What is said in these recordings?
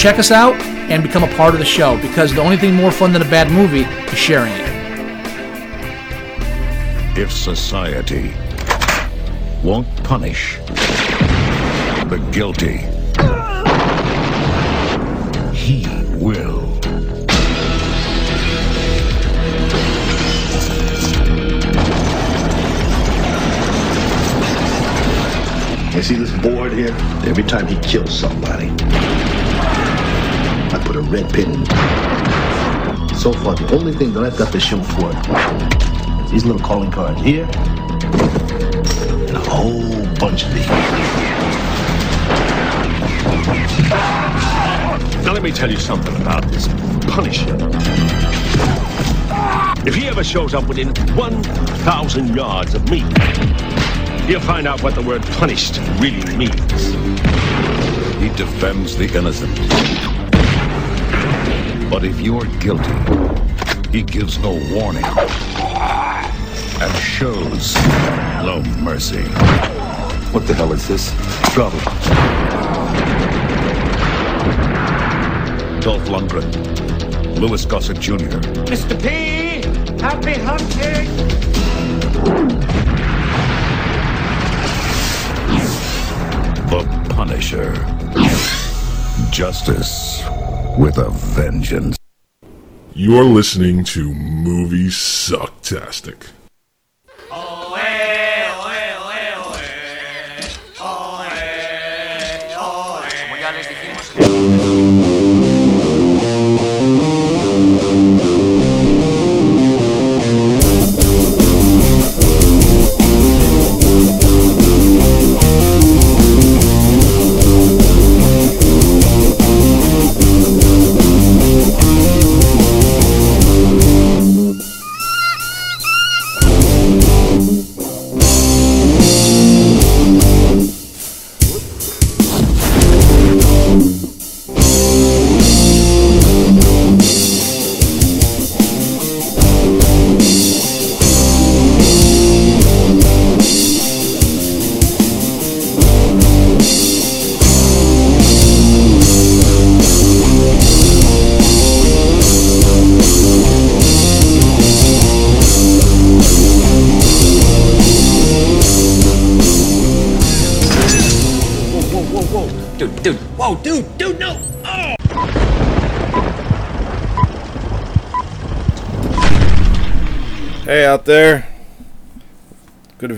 Check us out and become a part of the show because the only thing more fun than a bad movie is sharing it. If society won't punish the guilty, he will. You see this board here? Every time he kills somebody, I put a red pin in it. So far, the only thing that I've got to show for it is these little calling cards here and a whole bunch of these. Now let me tell you something about this Punisher. If he ever shows up within 1,000 yards of me, he'll find out what the word punished really means. He defends the innocent. But if you're guilty, he gives no warning and shows no mercy. What the hell is this? Trouble. Dolph Lundgren, Louis Gossett Jr., Mr. P, happy hunting! The Punisher. Justice with a vengeance. You're listening to Movie Sucktastic.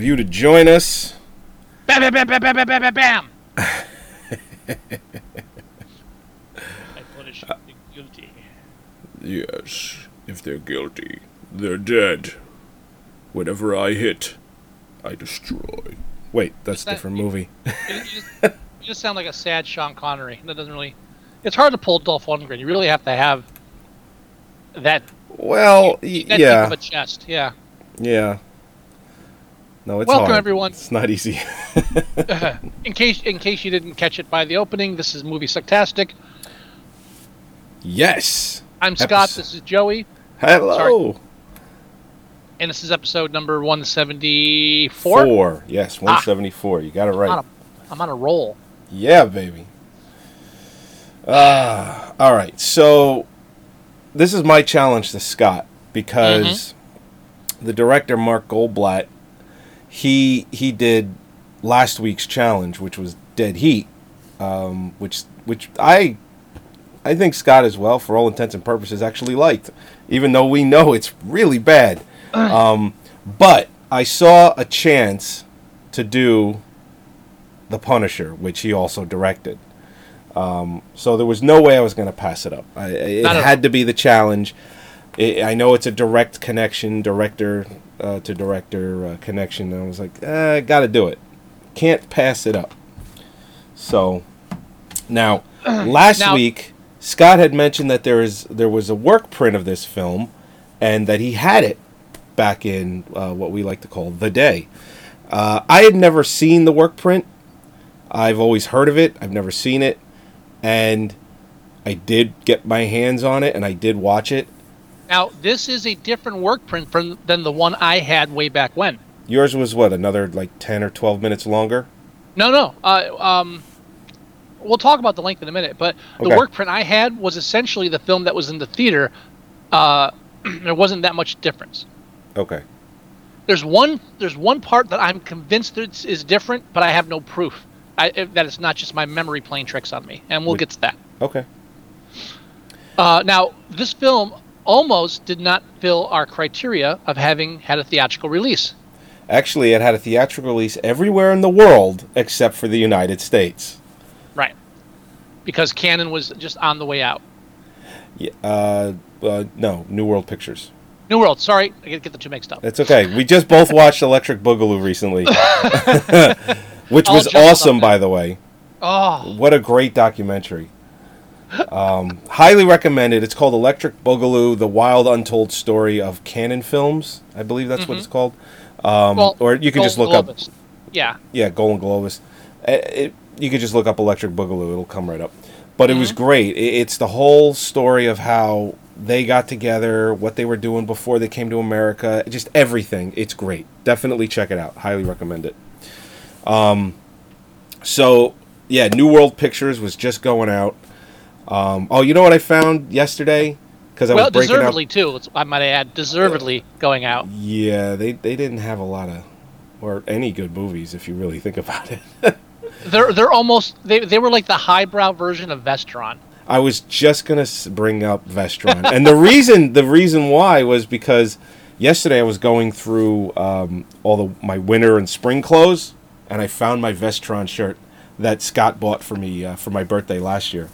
you to join us. Bam, bam, bam, bam, bam, bam, bam, bam. I punish uh, the guilty. Yes, if they're guilty, they're dead. Whenever I hit, I destroy. Wait, that's a different movie. you, just, you, just, sound like a sad Sean Connery. That doesn't really. It's hard to pull Dolph Lundgren. You really have to have that. Well, that yeah. Deep of a chest, yeah. Yeah, no, it's Welcome, hard. everyone. It's not easy. Uh, in case in case you didn't catch it by the opening, this is movie Sucktastic. yes. I'm Scott. Epis- This is Joey, Hello. and this is episode number 174. Four. Yes, ah. 174. You got it I'm, right. on a, I'm on a roll. Yeah, baby. Uh, all right. So this is my challenge to Scott because mm-hmm. the director Mark Goldblatt he he did last week's challenge, which was Dead Heat, um, which which I I think Scott as well, for all intents and purposes, actually liked, even though we know it's really bad. Um, but I saw a chance to do The Punisher, which he also directed. Um, so there was no way I was going to pass it up. I, it Not had to be the challenge. I I know it's a direct connection, director uh, to director uh, connection. I was like, eh, got to do it. Can't pass it up. So now Last Now- week, Scott had mentioned that there is there was a work print of this film, and that he had it back in uh, what we like to call the day. Uh, I had never seen the work print. I've always heard of it. I've never seen it, and I did get my hands on it, and I did watch it. Now, this is a different work print from, than the one I had way back when. Yours was what another like ten or twelve minutes longer. No, no. Uh, um, we'll talk about the length in a minute, but the Okay. work print I had was essentially the film that was in the theater. Uh, there wasn't that much difference. Okay. There's one. There's one part that I'm convinced it's, is different, but I have no proof I, that it's not just my memory playing tricks on me, and we'll get to that. Okay. Uh, now, this film almost did not fill our criteria of having had a theatrical release. Actually, it had a theatrical release everywhere in the world except for the United States. Right. Because Cannon was just on the way out. Yeah, uh, uh, no, New World Pictures. New World, sorry, I get the two mixed up. It's okay. We just both watched Electric Boogaloo recently, which All was awesome, by the way. Oh, What a great documentary. Um, highly recommended. It's called Electric Boogaloo: The Wild Untold Story of Cannon Films. I believe that's what it's called. Um, well, or you can just look Golden up, Yeah, yeah, Golan-Globus. Uh, It, you could just look up Electric Boogaloo; it'll come right up. But it was great. It, it's the whole story of how they got together, what they were doing before they came to America, just everything. It's great. Definitely check it out. Highly recommend it. Um, so yeah, New World Pictures was just going out. Um, oh, you know what I found yesterday? Because I well, was breaking deservedly out. too. I might add, deservedly going out. Yeah, they they didn't have a lot of or any good movies if you really think about it. They're they're almost they they were like the highbrow version of Vestron. I was just gonna bring up Vestron, and the reason the reason why was because yesterday I was going through um, all the my winter and spring clothes, and I found my Vestron shirt that Scott bought for me uh, for my birthday last year.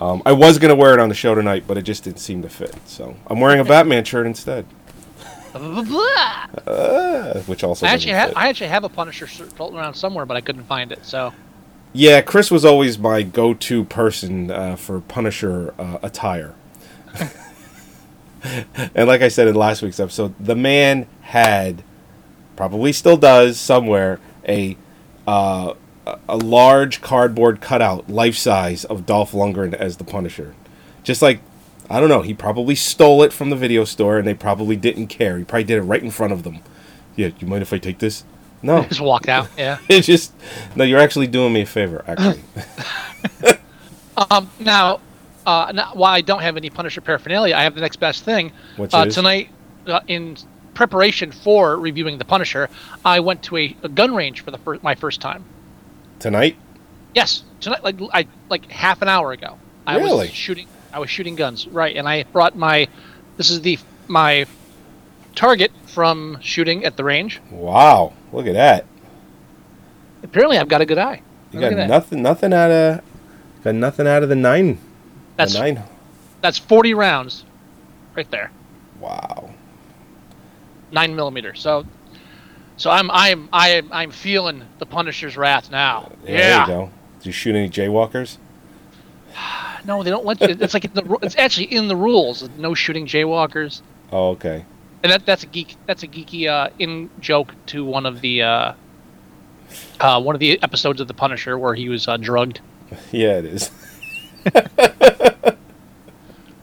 Um, I was gonna wear it on the show tonight, but it just didn't seem to fit, so I'm wearing a Batman shirt instead, uh, which also doesn't actually. I actually have a Punisher shirt floating around somewhere, but I couldn't find it. So Yeah, Chris was always my go-to person uh, for Punisher uh, attire. and like I said in last week's episode, the man had, probably still does somewhere, a uh, a- large cardboard cutout, life size, of Dolph Lundgren as the Punisher. Just like, I don't know, he probably stole it from the video store, and they probably didn't care. He probably did it right in front of them. Yeah, you mind if I take this? No. just walked out. Yeah. It's just no. You're actually doing me a favor. Actually, Um, now, uh, now, while I don't have any Punisher paraphernalia, I have the next best thing. Which uh, tonight, uh, in preparation for reviewing the Punisher, I went to a, a gun range for the fir- my first time. Tonight. Yes, tonight, like I like half an hour ago. I Really? was shooting. I was shooting guns, right? And I brought my. This is the my target from shooting at the range. Wow, look at that. Apparently, I've got a good eye. You Look got nothing. Nothing out of. Got nothing out of the nine. That's the nine. that's forty rounds, right there. Wow. nine millimeter. So, so I'm I'm I'm I'm feeling the Punisher's wrath now. There yeah. you go. Did you shoot any jaywalkers? No, they don't let you. It's like in the, it's actually in the rules. No shooting jaywalkers. Oh, okay. And that that's a geek. That's a geeky uh, in joke to one of the uh, uh, one of the episodes of the Punisher where he was uh, drugged, Yeah, it is.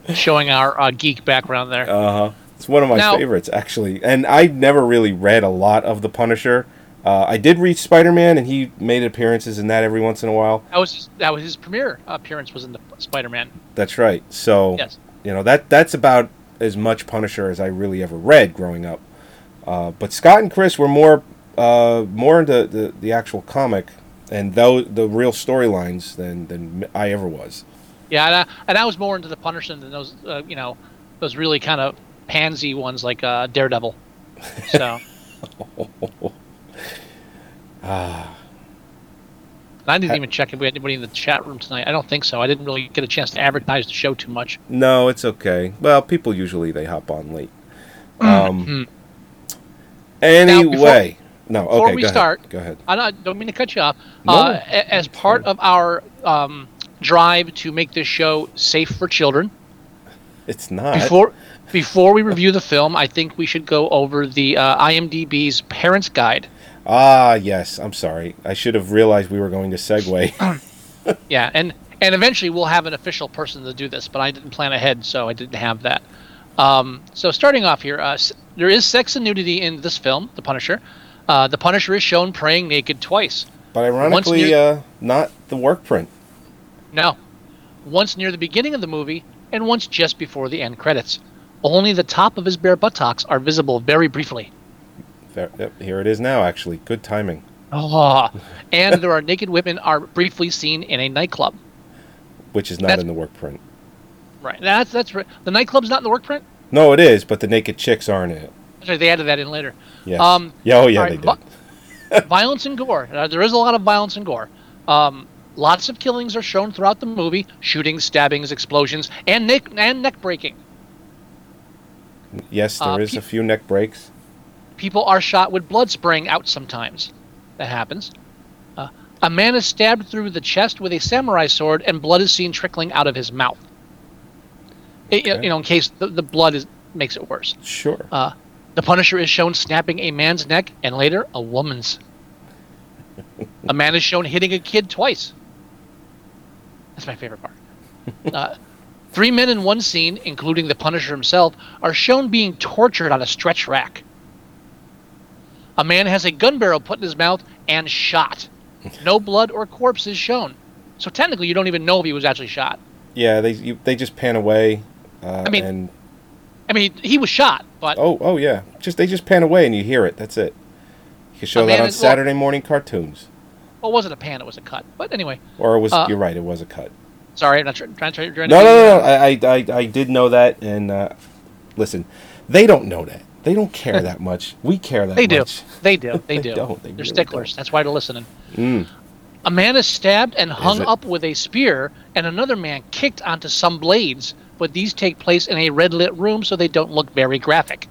showing our uh, geek background there. Uh huh. It's one of my Now- favorites, actually. And I never really read a lot of the Punisher. Uh, I did read Spider Man, and he made appearances in that every once in a while. That was his, that was his premiere appearance was in the Spider-Man. That's right. So Yes. you know that that's about as much Punisher as I really ever read growing up. Uh, but Scott and Chris were more uh, more into the, the actual comic and though the real storylines than than I ever was. Yeah, and I, and I was more into the Punisher than those uh, you know those really kind of pansy ones like uh, Daredevil. So. Ah. I didn't even check if we had anybody in the chat room tonight. I don't think so. I didn't really get a chance to advertise the show too much. No, it's okay. Well, people usually they hop on late. Mm-hmm. Um. Anyway, no. before Okay, we go start- ahead. Go ahead. I don't, don't mean to cut you off. No, uh, no, as part of our um, drive to make this show safe for children. It's not. Before before we review the film, I think we should go over the uh, IMDb's Parents Guide. Ah, yes. I'm sorry. I should have realized we were going to segue. Yeah, and and eventually we'll have an official person to do this, but I didn't plan ahead, so I didn't have that. Um, so starting off here, uh, s- there is sex and nudity in this film, The Punisher. Uh, the Punisher is shown praying naked twice. but ironically, near- uh, not the work print. No, once near the beginning of the movie, and once just before the end credits. Only the top of his bare buttocks are visible very briefly. There, yep, here it is now. Actually, good timing. Oh, and there are naked women are briefly seen in a nightclub. Which is not That's- in the work print. Right. That's that's right. The nightclub's not in the work print. No, it is, but the naked chicks aren't in it. Sorry, they added that in later. Yes. Um, yeah. Oh, yeah, all they did. vi- violence and gore. Uh, there is a lot of violence and gore. Um, lots of killings are shown throughout the movie: shootings, stabbings, explosions, and neck and neck breaking. Yes, there uh, is pe- a few neck breaks. People are shot with blood spraying out sometimes. That happens. Uh, a man is stabbed through the chest with a samurai sword, and blood is seen trickling out of his mouth. Okay. you know, in case the, the blood is makes it worse. Sure. Uh, the Punisher is shown snapping a man's neck and later a woman's. a man is shown hitting a kid twice. That's my favorite part. Three men in one scene, including the Punisher himself, are shown being tortured on a stretch rack. A man has a gun barrel put in his mouth and shot. No blood or corpse is shown. So technically, you don't even know if he was actually shot. yeah, they you, they just pan away. Uh, I mean- and I mean, he was shot, but oh, oh yeah, just they just pan away and you hear it. That's it. You can show that on is- well- Saturday morning cartoons. well, it wasn't a pan; it was a cut. But anyway, Or it was. Uh, you're right. It was a cut. Sorry, I'm not try- trying to. Trying No, to no, no, no. I, I, I, I did know that, and uh, listen, they don't know that. They don't care that much. We care that They do. much. They do. They, do. They do. don't. They They're really sticklers. don't. That's why they're listening. Mm. A man is stabbed and hung up with a spear, and another man kicked onto some blades, but these take place in a red lit room, so they don't look very graphic.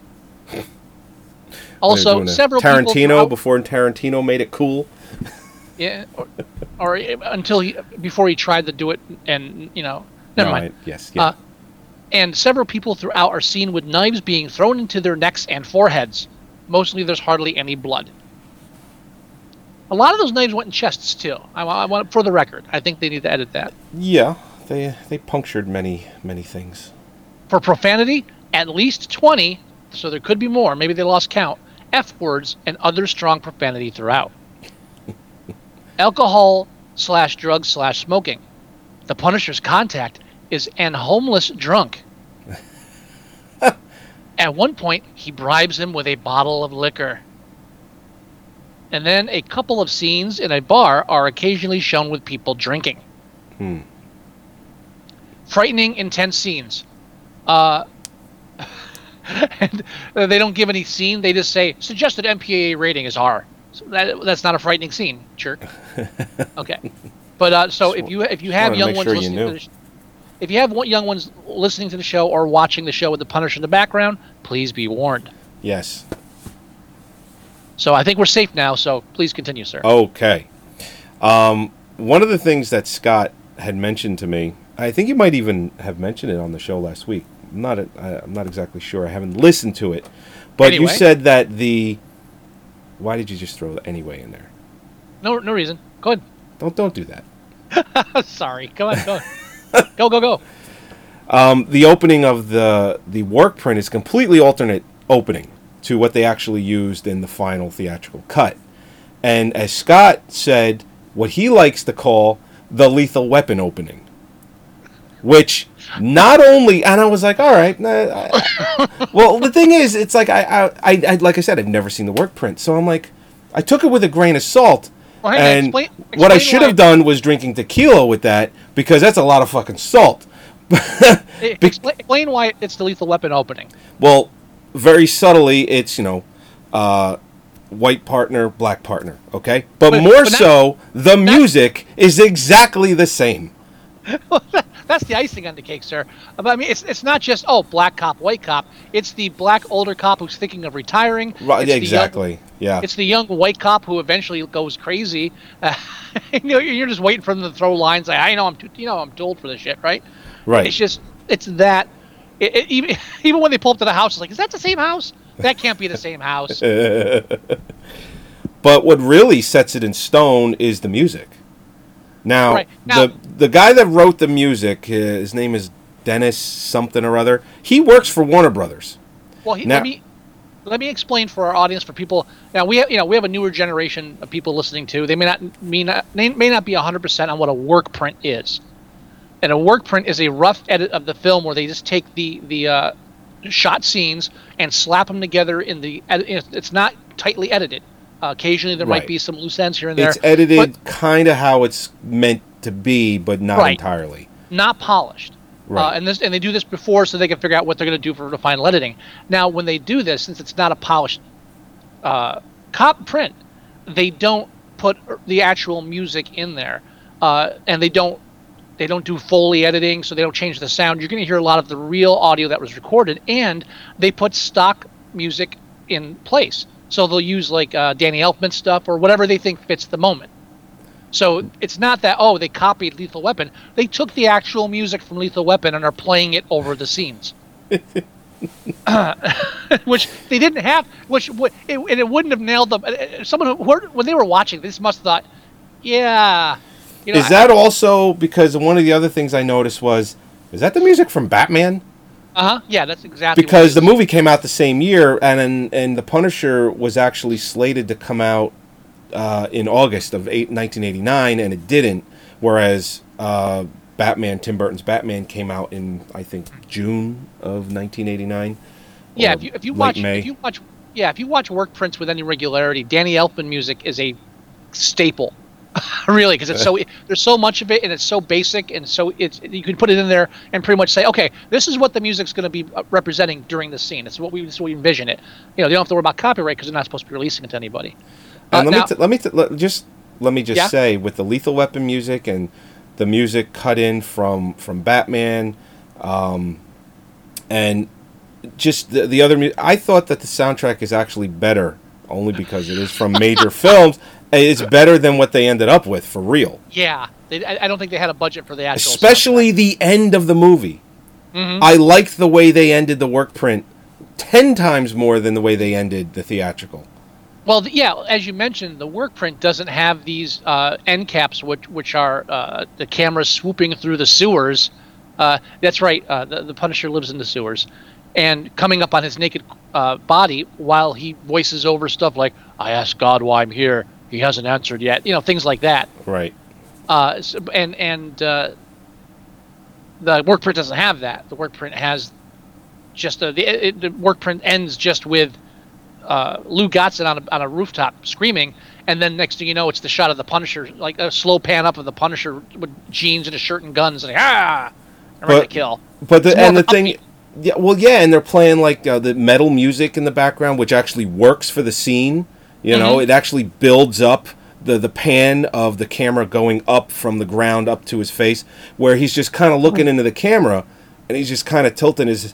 Also, several people Tarantino before Tarantino made it cool. Yeah, or, or until he before he tried to do it, and you know, never No, mind. I- yes, yeah. Uh, and several people throughout are seen with knives being thrown into their necks and foreheads. Mostly, there's hardly any blood. A lot of those knives went in chests too. I, I want for the record. I think they need to edit that. yeah, they they punctured many many things. For profanity, at least 20, so there could be more. Maybe they lost count. F words and other strong profanity throughout. Alcohol slash drugs slash smoking. The Punisher's contact is an homeless drunk. At one point, he bribes him with a bottle of liquor. And then a couple of scenes in a bar are occasionally shown with people drinking. Hmm. Frightening, intense scenes. Uh, and they don't give any scene. They just say suggested MPAA rating is R. So that, that's not a frightening scene, jerk. okay, but uh, so if you if you have young ones sure you listening to the if you have young ones listening to the show or watching the show with the Punisher in the background, please be warned. Yes. So I think we're safe now. So please continue, sir. Okay. Um, one of the things that Scott had mentioned to me, I think you might even have mentioned it on the show last week. I'm not, I, I'm not exactly sure. I haven't listened to it, but you said that the. Why did you just throw anyway in there? No, no reason. Go ahead. Don't don't do that. Sorry. Come on, go. go, go, go. Um, the opening of the the work print is completely alternate opening to what they actually used in the final theatrical cut. And as Scott said, what he likes to call the lethal weapon opening. Which not only and I was like, all right, nah, I- well the thing is, it's like I, I I I like I said, I've never seen the work print, so I'm like, I took it with a grain of salt. Well, and explain- what I should have done was drinking tequila with that because that's a lot of fucking salt. Eh, Explain, explain why it's the lethal weapon opening. Well, very subtly, it's you know, uh, white partner, black partner. Okay, but, But- more but so, the music is exactly the same. That's the icing on the cake, sir. But I mean, it's it's not just oh black cop, white cop. It's the black older cop who's thinking of retiring. Right? It's the young- exactly. Yeah. It's the young white cop who eventually goes crazy. Uh, you know, you're just waiting for them to throw lines like, "I know I'm too, you know I'm too old for this shit," right? Right. It's just it's that. It, it, even even when they pull up to the house, it's like, "Is that the same house? That can't be the same house." But what really sets it in stone is the music. Now, Right. Now- the the guy that wrote the music, uh, his name is Dennis something or other. He works for Warner Brothers. Well, he, Now- let me let me explain for our audience, for people. Now we have, you know, we have a newer generation of people listening to. They may not may not may, may not be hundred percent on what a work print is. And a work print is a rough edit of the film where they just take the the uh, shot scenes and slap them together in the. It's not tightly edited. Uh, occasionally, there Right. might be some loose ends here and there. It's edited kind of how it's meant to be, but not Right. entirely. not polished. Right. Uh, and this and they do this before so they can figure out what they're going to do for the final editing. Now, when they do this, since it's not a polished uh, cop print, they don't put the actual music in there, uh, and they don't they don't do foley editing, so they don't change the sound. You're going to hear a lot of the real audio that was recorded, and they put stock music in place. So they'll use like uh, Danny Elfman stuff or whatever they think fits the moment. So it's not that oh they copied Lethal Weapon. They took the actual music from Lethal Weapon and are playing it over the scenes. Uh, which they didn't have, which it, and it wouldn't have nailed them. Someone who when they were watching this must have thought, yeah, you know, is that also because one of the other things I noticed was, is that the music from Batman? Uh huh. Yeah, that's exactly Because the movie came out the same year, and and, and the Punisher was actually slated to come out uh, in August of eight, 1989, and it didn't. Whereas uh, Batman, Tim Burton's Batman, came out in I think June of 1989. Yeah, if you if you watch May. if you watch yeah if you watch work prints with any regularity, Danny Elfman music is a staple, really, because it's so there's so much of it and it's so basic and so it's you can put it in there and pretty much say okay this is what the music's going to be uh, representing during the scene. It's what we what we envision it. You know, they don't have to worry about copyright because they're not supposed to be releasing it to anybody. Uh, And let now- me t- let me t- let, just let me just Yeah? say with the Lethal Weapon music and the music cut in from from Batman, um, and just the, the other. Mu- I thought that the soundtrack is actually better, only because it is from major films. It's better than what they ended up with for real, yeah, they, I, I don't think they had a budget for the actual. especially the end of the movie. Mhm. I liked the way they ended the work print ten times more than the way they ended the theatrical. Well, yeah, as you mentioned, the work print doesn't have these uh, end caps, which which are uh, the camera swooping through the sewers. Uh, that's right. Uh, the, the Punisher lives in the sewers, and coming up on his naked uh, body while he voices over stuff like "I asked God why I'm here. He hasn't answered yet." You know, things like that. Right. Uh, so, and and uh, the work print doesn't have that. The work print has just a, the, it, the work print ends just with uh, Lou Gossett on a, on a rooftop screaming, and then next thing you know, it's the shot of the Punisher, like a slow pan up of the Punisher with jeans and a shirt and guns, and like, ah, I'm ready to kill. But the and the thing, yeah, well, yeah, and they're playing like uh, the metal music in the background, which actually works for the scene. You know, Mhm. it actually builds up the the pan of the camera going up from the ground up to his face, where he's just kind of looking into the camera, and he's just kind of tilting his,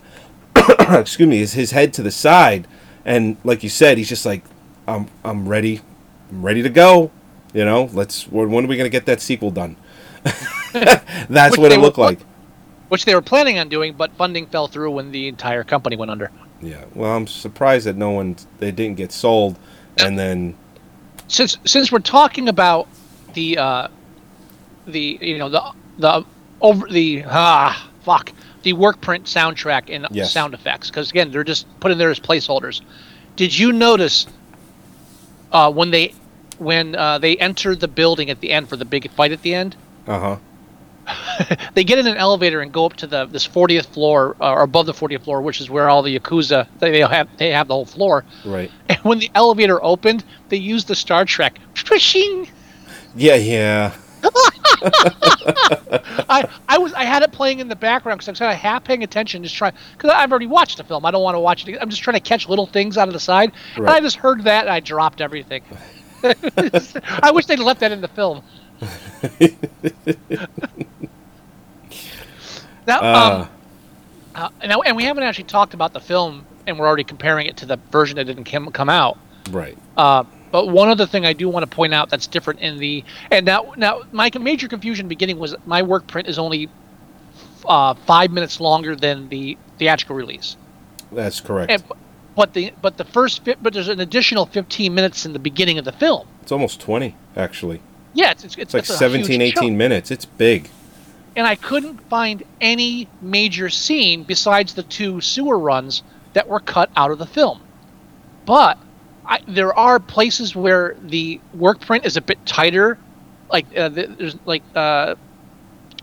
excuse me, his, his head to the side, and like you said, he's just like, I'm I'm ready, I'm ready to go. You know, let's when when are we gonna get that sequel done? That's Which what it were looked like. Which they were planning on doing, but funding fell through when the entire company went under. Yeah, well, I'm surprised that no one they didn't get sold, and then since since we're talking about the uh, the you know the the over the ah fuck the work print soundtrack and Yes. sound effects because again they're just put in there as placeholders. Did you notice uh, when they when uh, they enter the building at the end for the big fight at the end? uh huh, They get in an elevator and go up to the this 40th floor uh, or above the 40th floor, which is where all the yakuza they, they have they have the whole floor. right, And when the elevator opened, they used the Star Trek. Shing! yeah, yeah, I, I was I had it playing in the background because I was kind of half paying attention, just trying because I've already watched the film. I don't want to watch it. I'm just trying to catch little things out of the side. right. And I just heard that and I dropped everything. I wish they'd left that in the film. now, Uh. um, uh, now, and we haven't actually talked about the film, and we're already comparing it to the version that didn't come, come out. Right. Uh, but one other thing I do want to point out that's different in the and now now my major confusion beginning was my work print is only uh, five minutes longer than the theatrical release. That's correct. And, but the but the first fi- but there's an additional 15 minutes in the beginning of the film. it's almost 20, actually. Yeah, it's it's, It's like it's a 17, huge 18 chunk. minutes. It's big. and I couldn't find any major scene besides the two sewer runs that were cut out of the film. But I, there are places where the work print is a bit tighter, like uh, there's like uh,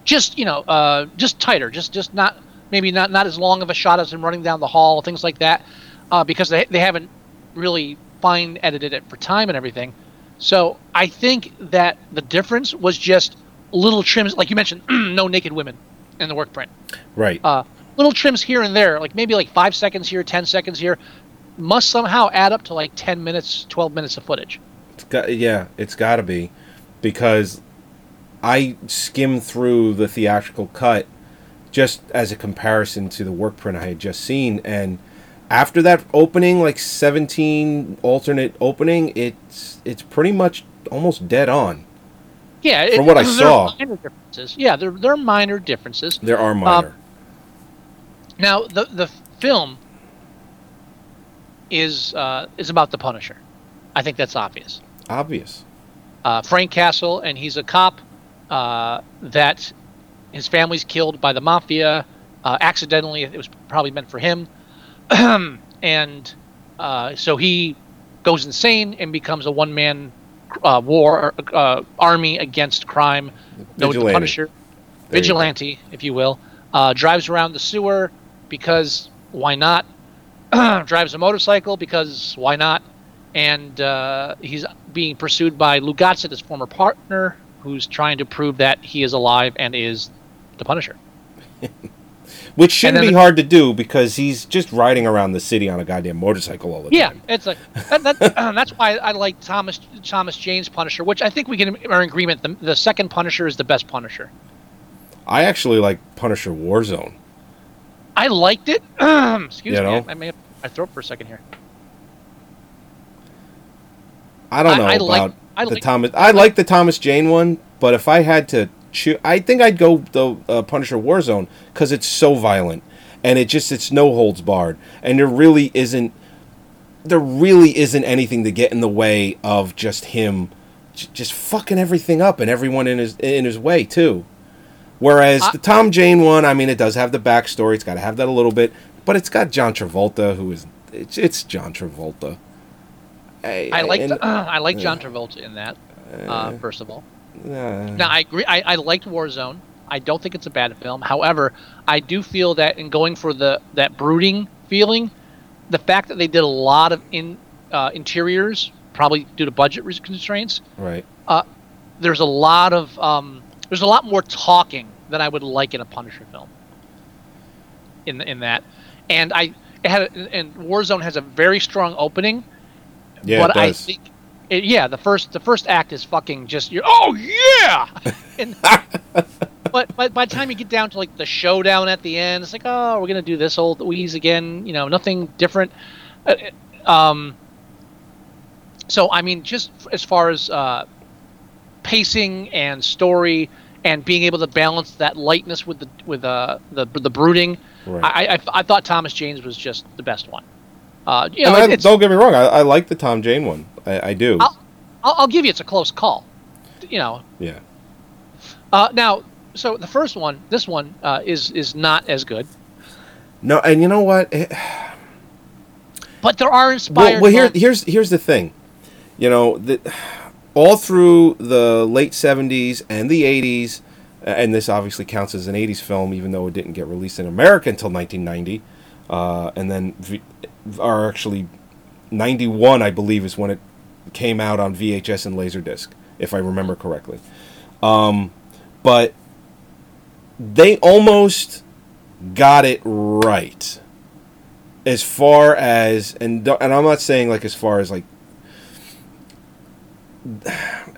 just you know uh, just tighter, just just not maybe not not as long of a shot as him running down the hall, things like that, uh, because they they haven't really fine edited it for time and everything. So I think that the difference was just little trims, like you mentioned, no naked women in the work print. Right. Uh, little trims here and there, like maybe like five seconds here, ten seconds here, must somehow add up to like ten minutes, twelve minutes of footage. It's got, yeah, it's got to be because I skimmed through the theatrical cut just as a comparison to the work print I had just seen and after that opening like 17 alternate opening it's it's pretty much almost dead on. Yeah, it, From what I saw. minor differences. Yeah, there there are minor differences. There are minor. Now the the film is uh, is about the Punisher. I think that's obvious. Obvious. uh, Frank Castle, and he's a cop uh, that his family's killed by the mafia uh, accidentally. It was probably meant for him, and uh, so he goes insane and becomes a one-man uh, war uh, army against crime. known as the Punisher, There you vigilante, if you will. Uh, drives around the sewer because why not? drives a motorcycle because why not? And uh, he's being pursued by Lou his former partner, who's trying to prove that he is alive and is the Punisher. Which shouldn't be hard to do because he's just riding around the city on a goddamn motorcycle all the Yeah, time. Yeah, it's like that, that, uh, that's why I like Thomas Thomas Jane's Punisher, which I think we can are in agreement. The, the second Punisher is the best Punisher. I actually like Punisher Warzone. I liked it. Excuse You me, know? I, I may have my throat for a second here. I don't I- know I about like- I the like- Thomas. I like the Thomas Jane one, but if I had to choose, I think I'd go the uh, Punisher Warzone because it's so violent and it just it's no holds barred, and there really isn't there really isn't anything to get in the way of just him j- just fucking everything up and everyone in his in his way too. Whereas I- the Tom Jane one, I mean, it does have the backstory. It's got to have that a little bit, but it's got John Travolta, who is it's, it's John Travolta. I like and- I like John Travolta in that. Uh, first of all, uh, now I agree. I, I liked Warzone. I don't think it's a bad film. However, I do feel that in going for the that brooding feeling, the fact that they did a lot of in uh, interiors, probably due to budget constraints, right. there's a lot of um, there's a lot more talking than I would like in a Punisher film. In in that, and I it had and Warzone has a very strong opening, Yeah, but I think it, yeah the first the first act is fucking just you're oh yeah, and but but by the time you get down to like the showdown at the end, it's like oh we're gonna do this old wheeze again, you know nothing different. Uh, um, so I mean, just as far as uh, pacing and story and being able to balance that lightness with the with uh, the the brooding, Right. I, I I thought Thomas Jane's was just the best one. Uh, you know, I- don't get me wrong, I, I like the Tom Jane one. I, I do. I'll, I'll, I'll give you it's a close call. You know, yeah. uh, now so the first one, this one uh, is is not as good, No, and you know what? It- but there are well, inspired. well here, here's here's the thing. You know, the, all through the late '70s and the '80s, and this obviously counts as an '80s film, even though it didn't get released in America until 1990, uh, and then, v, or actually, '91, I believe, is when it came out on VHS and Laserdisc, if I remember correctly. Um, but they almost got it right as far as and and I'm not saying like as far as like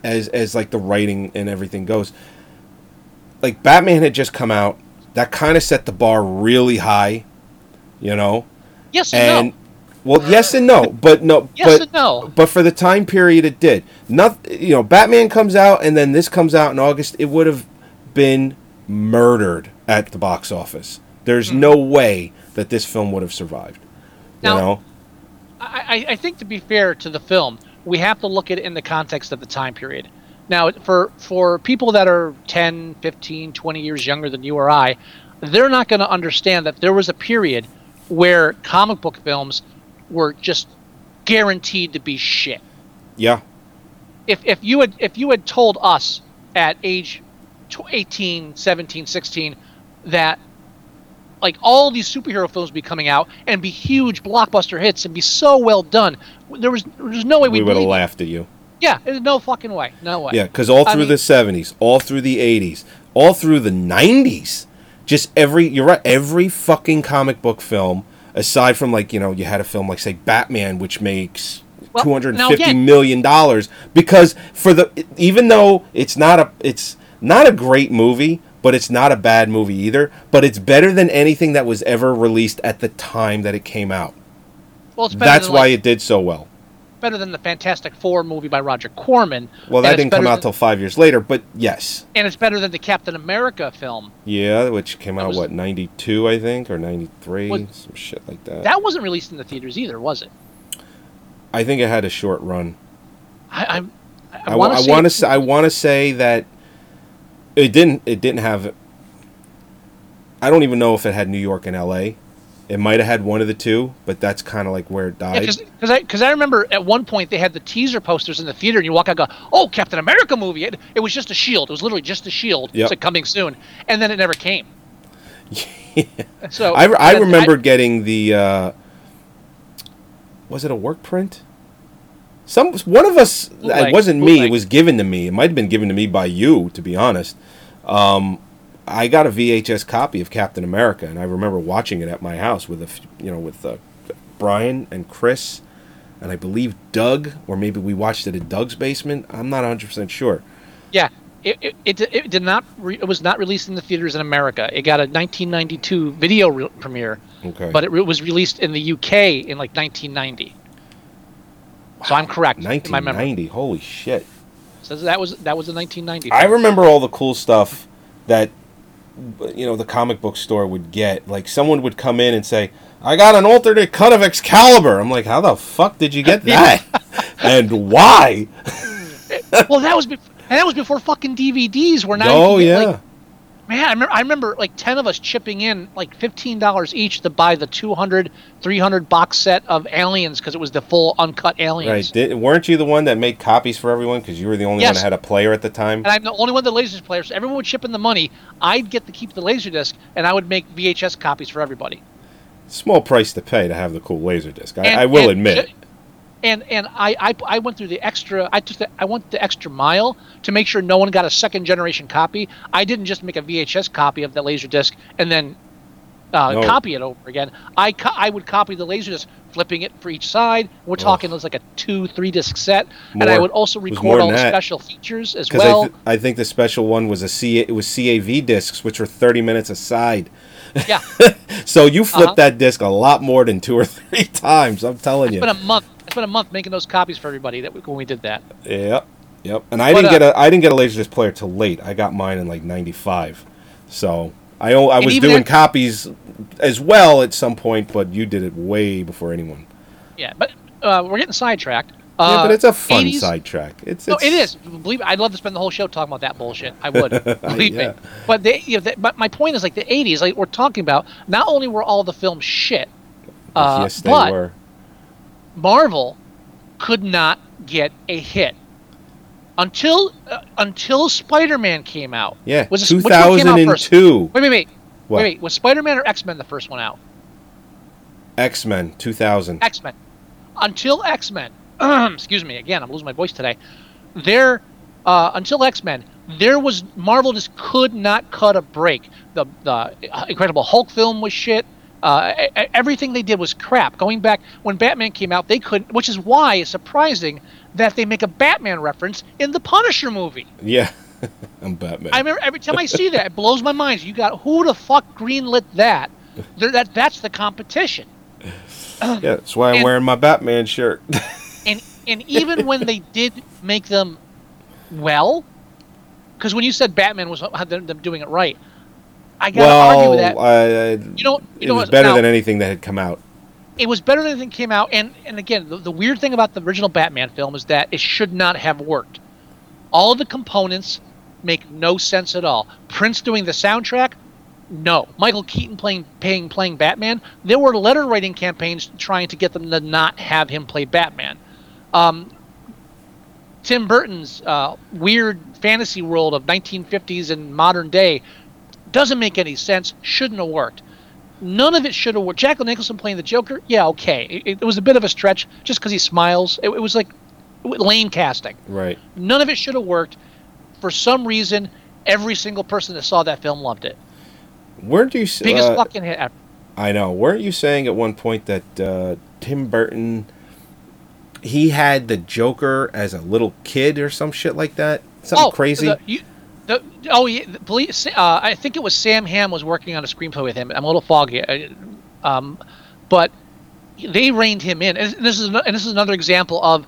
as as like the writing and everything goes. Like Batman had just come out, that kind of set the bar really high, you know. Yes and, no. Well, yes and no, but no, Yes but and no. but for the time period it did. Not you know, Batman comes out and then this comes out in August. It would have been murdered at the box office. There's Hmm. no way that this film would have survived. Now- you know, I, I I think to be fair to the film, we have to look at it in the context of the time period. Now, for for people that are 10, 15, 20 years younger than you or I, they're not going to understand that there was a period where comic book films were just guaranteed to be shit. yeah, If if you had if you had told us at age tw- 18, 17, 16 that like all these superhero films would be coming out and be huge blockbuster hits and be so well done. There was there's no way we we'd have laughed at you. Yeah, there's no fucking way. No way. Yeah, because all I through mean- the '70s, all through the '80s, all through the '90s, just every you're right, every fucking comic book film, aside from like you know you had a film like say Batman, which makes Well, two hundred now fifty million dollars because for the even though it's not a it's not a great movie, but it's not a bad movie either. But it's better than anything that was ever released at the time that it came out. Well, it's better That's why like, it did so well. Better than the Fantastic Four movie by Roger Corman. Well, that didn't come out till five years later, but yes. and it's better than the Captain America film. Yeah, which came out was- what ninety two, I think, or ninety three, some shit like that. That wasn't released in the theaters either, was it? I think it had a short run. I I'm, I, I want to want to say I want to say that it didn't. It didn't have. I don't even know if it had New York and L.A. It might have had one of the two, but that's kind of like where it died. because I because I remember at one point they had the teaser posters in the theater and you walk out and go oh Captain America movie it, it was just a shield it was literally just a shield Yep. it's like coming soon and then it never came. Yeah. So I, I remember getting the. Uh, was it a work print? Some one of us. it wasn't me. It was given to me. It might have been given to me by you, to be honest. Um, I got a VHS copy of Captain America, and I remember watching it at my house with a, you know, with uh, Brian and Chris, and I believe Doug, or maybe we watched it at Doug's basement. I'm not 100 percent sure. Yeah, it, it, it, it did not. Re- it was not released in the theaters in America. It got a 1992 video re- premiere, Okay, but it re- was released in the UK in like 1990. So I'm correct. in my 1990. Holy shit. So that was that was a 1990. I remember all the cool stuff that you know the comic book store would get. Like someone would come in and say, "I got an alternate cut of Excalibur." I'm like, "How the fuck did you get that? and why?" well, that was before, and that was before fucking DVDs were not. oh yeah, like, man, I remember, I remember like ten of us chipping in like fifteen dollars each to buy the 200, 300 box set of Aliens because it was the full uncut Aliens. right. Did, weren't you the one that made copies for everyone because you were the only one that had a player at the time? And I'm the only one that lasers players. So everyone would chip in the money. I'd get to keep the laser disc, and I would make VHS copies for everybody. Small price to pay to have the cool laser disc. I, And- I will admit. And and I, I I went through the extra. I took the I went the extra mile to make sure no one got a second generation copy. I didn't just make a VHS copy of the laser disc and then uh, No. copy it over again. I co- I would copy the laser disc, flipping it for each side. We're talking it was like a two three disc set, and I would also more record all the that. special features as well. I, th- I think the special one was a C. It was CAV discs, which were 30 minutes a side. Yeah, So you flipped Uh-huh. that disc a lot more than two or three times. I'm telling it's you. been a month. It's been a month making those copies for everybody that we, when we did that. Yep, yep. And I But, didn't uh, get a I didn't get a laserdisc player till late. I got mine in like '95. So I I was doing copies as well at some point, but you did it way before anyone. Yeah, but uh, we're getting sidetracked. Yeah, Uh, but it's a fun 80s sidetrack. It's, No, it's. Believe me, I'd love to spend the whole show talking about that bullshit. I would. Believe Yeah. me. But they, you know, the, but my point is like the '80s. Like we're talking about. Not only were all the films shit, uh, yes, they but were. Marvel could not get a hit until uh, until Spider-Man came out. Yeah, Was it, which one came out first? 2002. Wait, wait, wait. What? Wait, wait. Was Spider-Man or X-Men the first one out? X Men 2000. X Men. Until X Men, excuse me, again, I'm losing my voice today. There, uh, until X Men, there was Marvel just could not cut a break. The the Incredible Hulk film was shit. Uh, everything they did was crap. Going back when Batman came out, they couldn't, which is why it's surprising that they make a Batman reference in the Punisher movie. Yeah, I'm Batman. I remember every time I see that, it blows my mind. You got who the fuck greenlit that? That that's the competition. Yeah, that's why I'm And- wearing my Batman shirt. and and even when they did make them well, because when you said Batman was had them them doing it right, I gotta argue with that. well, I, you know, you it know was better now- than anything that had come out. it was better than anything came out and and again the, the weird thing about the original batman film is that it should not have worked. All the components make no sense at all. Prince doing the soundtrack? No. Michael keaton playing playing playing batman? There were letter writing campaigns trying to get them to not have him play batman um, tim burton's uh, weird fantasy world of 1950s and modern day doesn't make any sense shouldn't have worked none of it should have worked. Jack Nicholson playing the Joker, yeah, okay. It, it was a bit of a stretch just because he smiles. It, it was like lame casting. Right. None of it should have worked. For some reason, every single person that saw that film loved it. Weren't you? Biggest uh, fucking hit ever. I know. Weren't you saying at one point that uh, Tim Burton he had the Joker as a little kid or some shit like that? Something crazy. Oh, The, you, the, oh, yeah. The police, uh, I think it was Sam Hamm was working on a screenplay with him. I'm a little foggy. Um, but they reined him in. And this is and this is another example of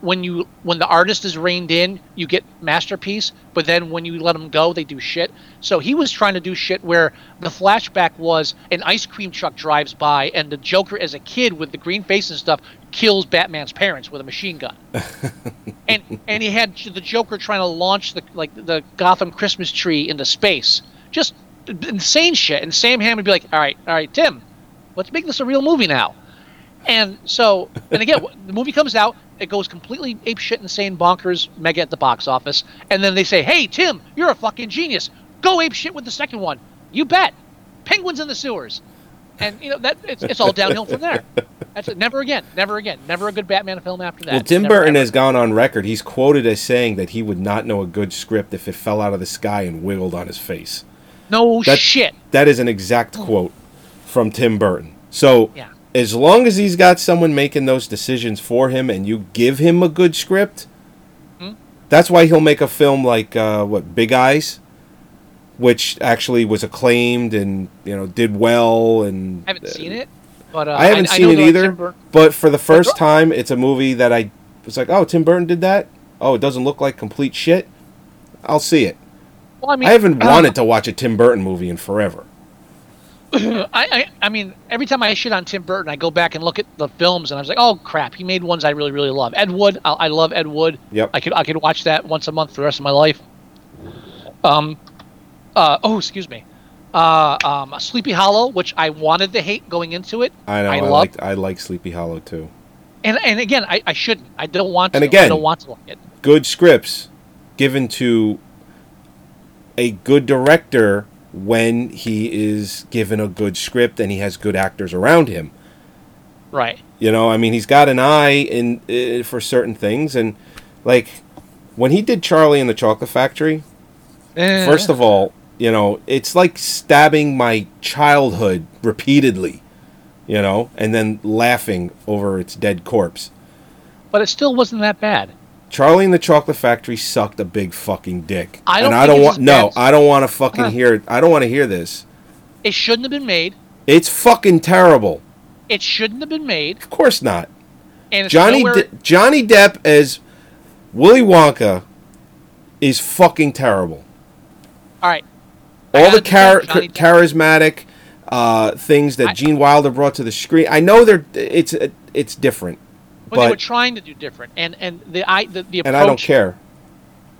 when you when the artist is reined in, you get masterpiece. But then when you let them go, they do shit. So he was trying to do shit where the flashback was an ice cream truck drives by and the Joker as a kid with the green face and stuff kills Batman's parents with a machine gun and and he had the Joker trying to launch the like the Gotham Christmas tree into space. Just insane shit. And Sam Hamm would be like, "All right, all right, Tim, let's make this a real movie now." And so, and again, the movie comes out, it goes completely ape shit, insane, bonkers, mega at the box office, and then they say, "Hey, Tim, you're a fucking genius. Go ape shit with the second one. You bet. Penguins in the sewers." And you know that it's, it's all downhill from there. That's it. Never again. Never again. Never a good Batman film after that. well, Tim Never, Burton ever. has gone on record. He's quoted as saying that he would not know a good script if it fell out of the sky and wiggled on his face. no That- shit. That is an exact quote from Tim Burton. So, Yeah. as long as he's got someone making those decisions for him and you give him a good script, Hmm? that's why he'll make a film like uh, what Big Eyes, which actually was acclaimed and you know did well and I haven't seen it, but uh, I haven't I seen know it either. But for the first time, it's a movie that I was like, oh, Tim Burton did that. Oh, it doesn't look like complete shit. I'll see it. well, I mean, I haven't uh, wanted to watch a Tim Burton movie in forever. I, I, I mean, every time I shit on Tim Burton, I go back and look at the films, and I was like, oh crap, he made ones I really, really love. Ed Wood, I, I love Ed Wood. Yep. I could, I could watch that once a month for the rest of my life. Um, uh, oh, excuse me. Uh, um, Sleepy Hollow, which I wanted to hate going into it. I know. I, I I like Sleepy Hollow too. and and again, I, I shouldn't. I don't want to. And again- I don't want to like it. good scripts given to a good director when he is given a good script and he has good actors around him. Right. You know, I mean, he's got an eye in uh, for certain things, and like when he did Charlie and the Chocolate Factory. Eh. First of all, you know, it's like stabbing my childhood repeatedly, you know, and then laughing over its dead corpse. but it still wasn't that bad. Charlie and the Chocolate Factory sucked a big fucking dick. I don't and I don't want no, bad I don't want to fucking Huh. hear I don't want to hear this. It shouldn't have been made. It's fucking terrible. It shouldn't have been made. Of course not. And Johnny nowhere, De- Johnny Depp as Willy Wonka is fucking terrible. all right. All the char- defend Johnny Depp. charismatic uh, things that I- Gene Wilder brought to the screen. I know they're it's it's different, but they were trying to do different, and and the I the, the approach. and I don't care.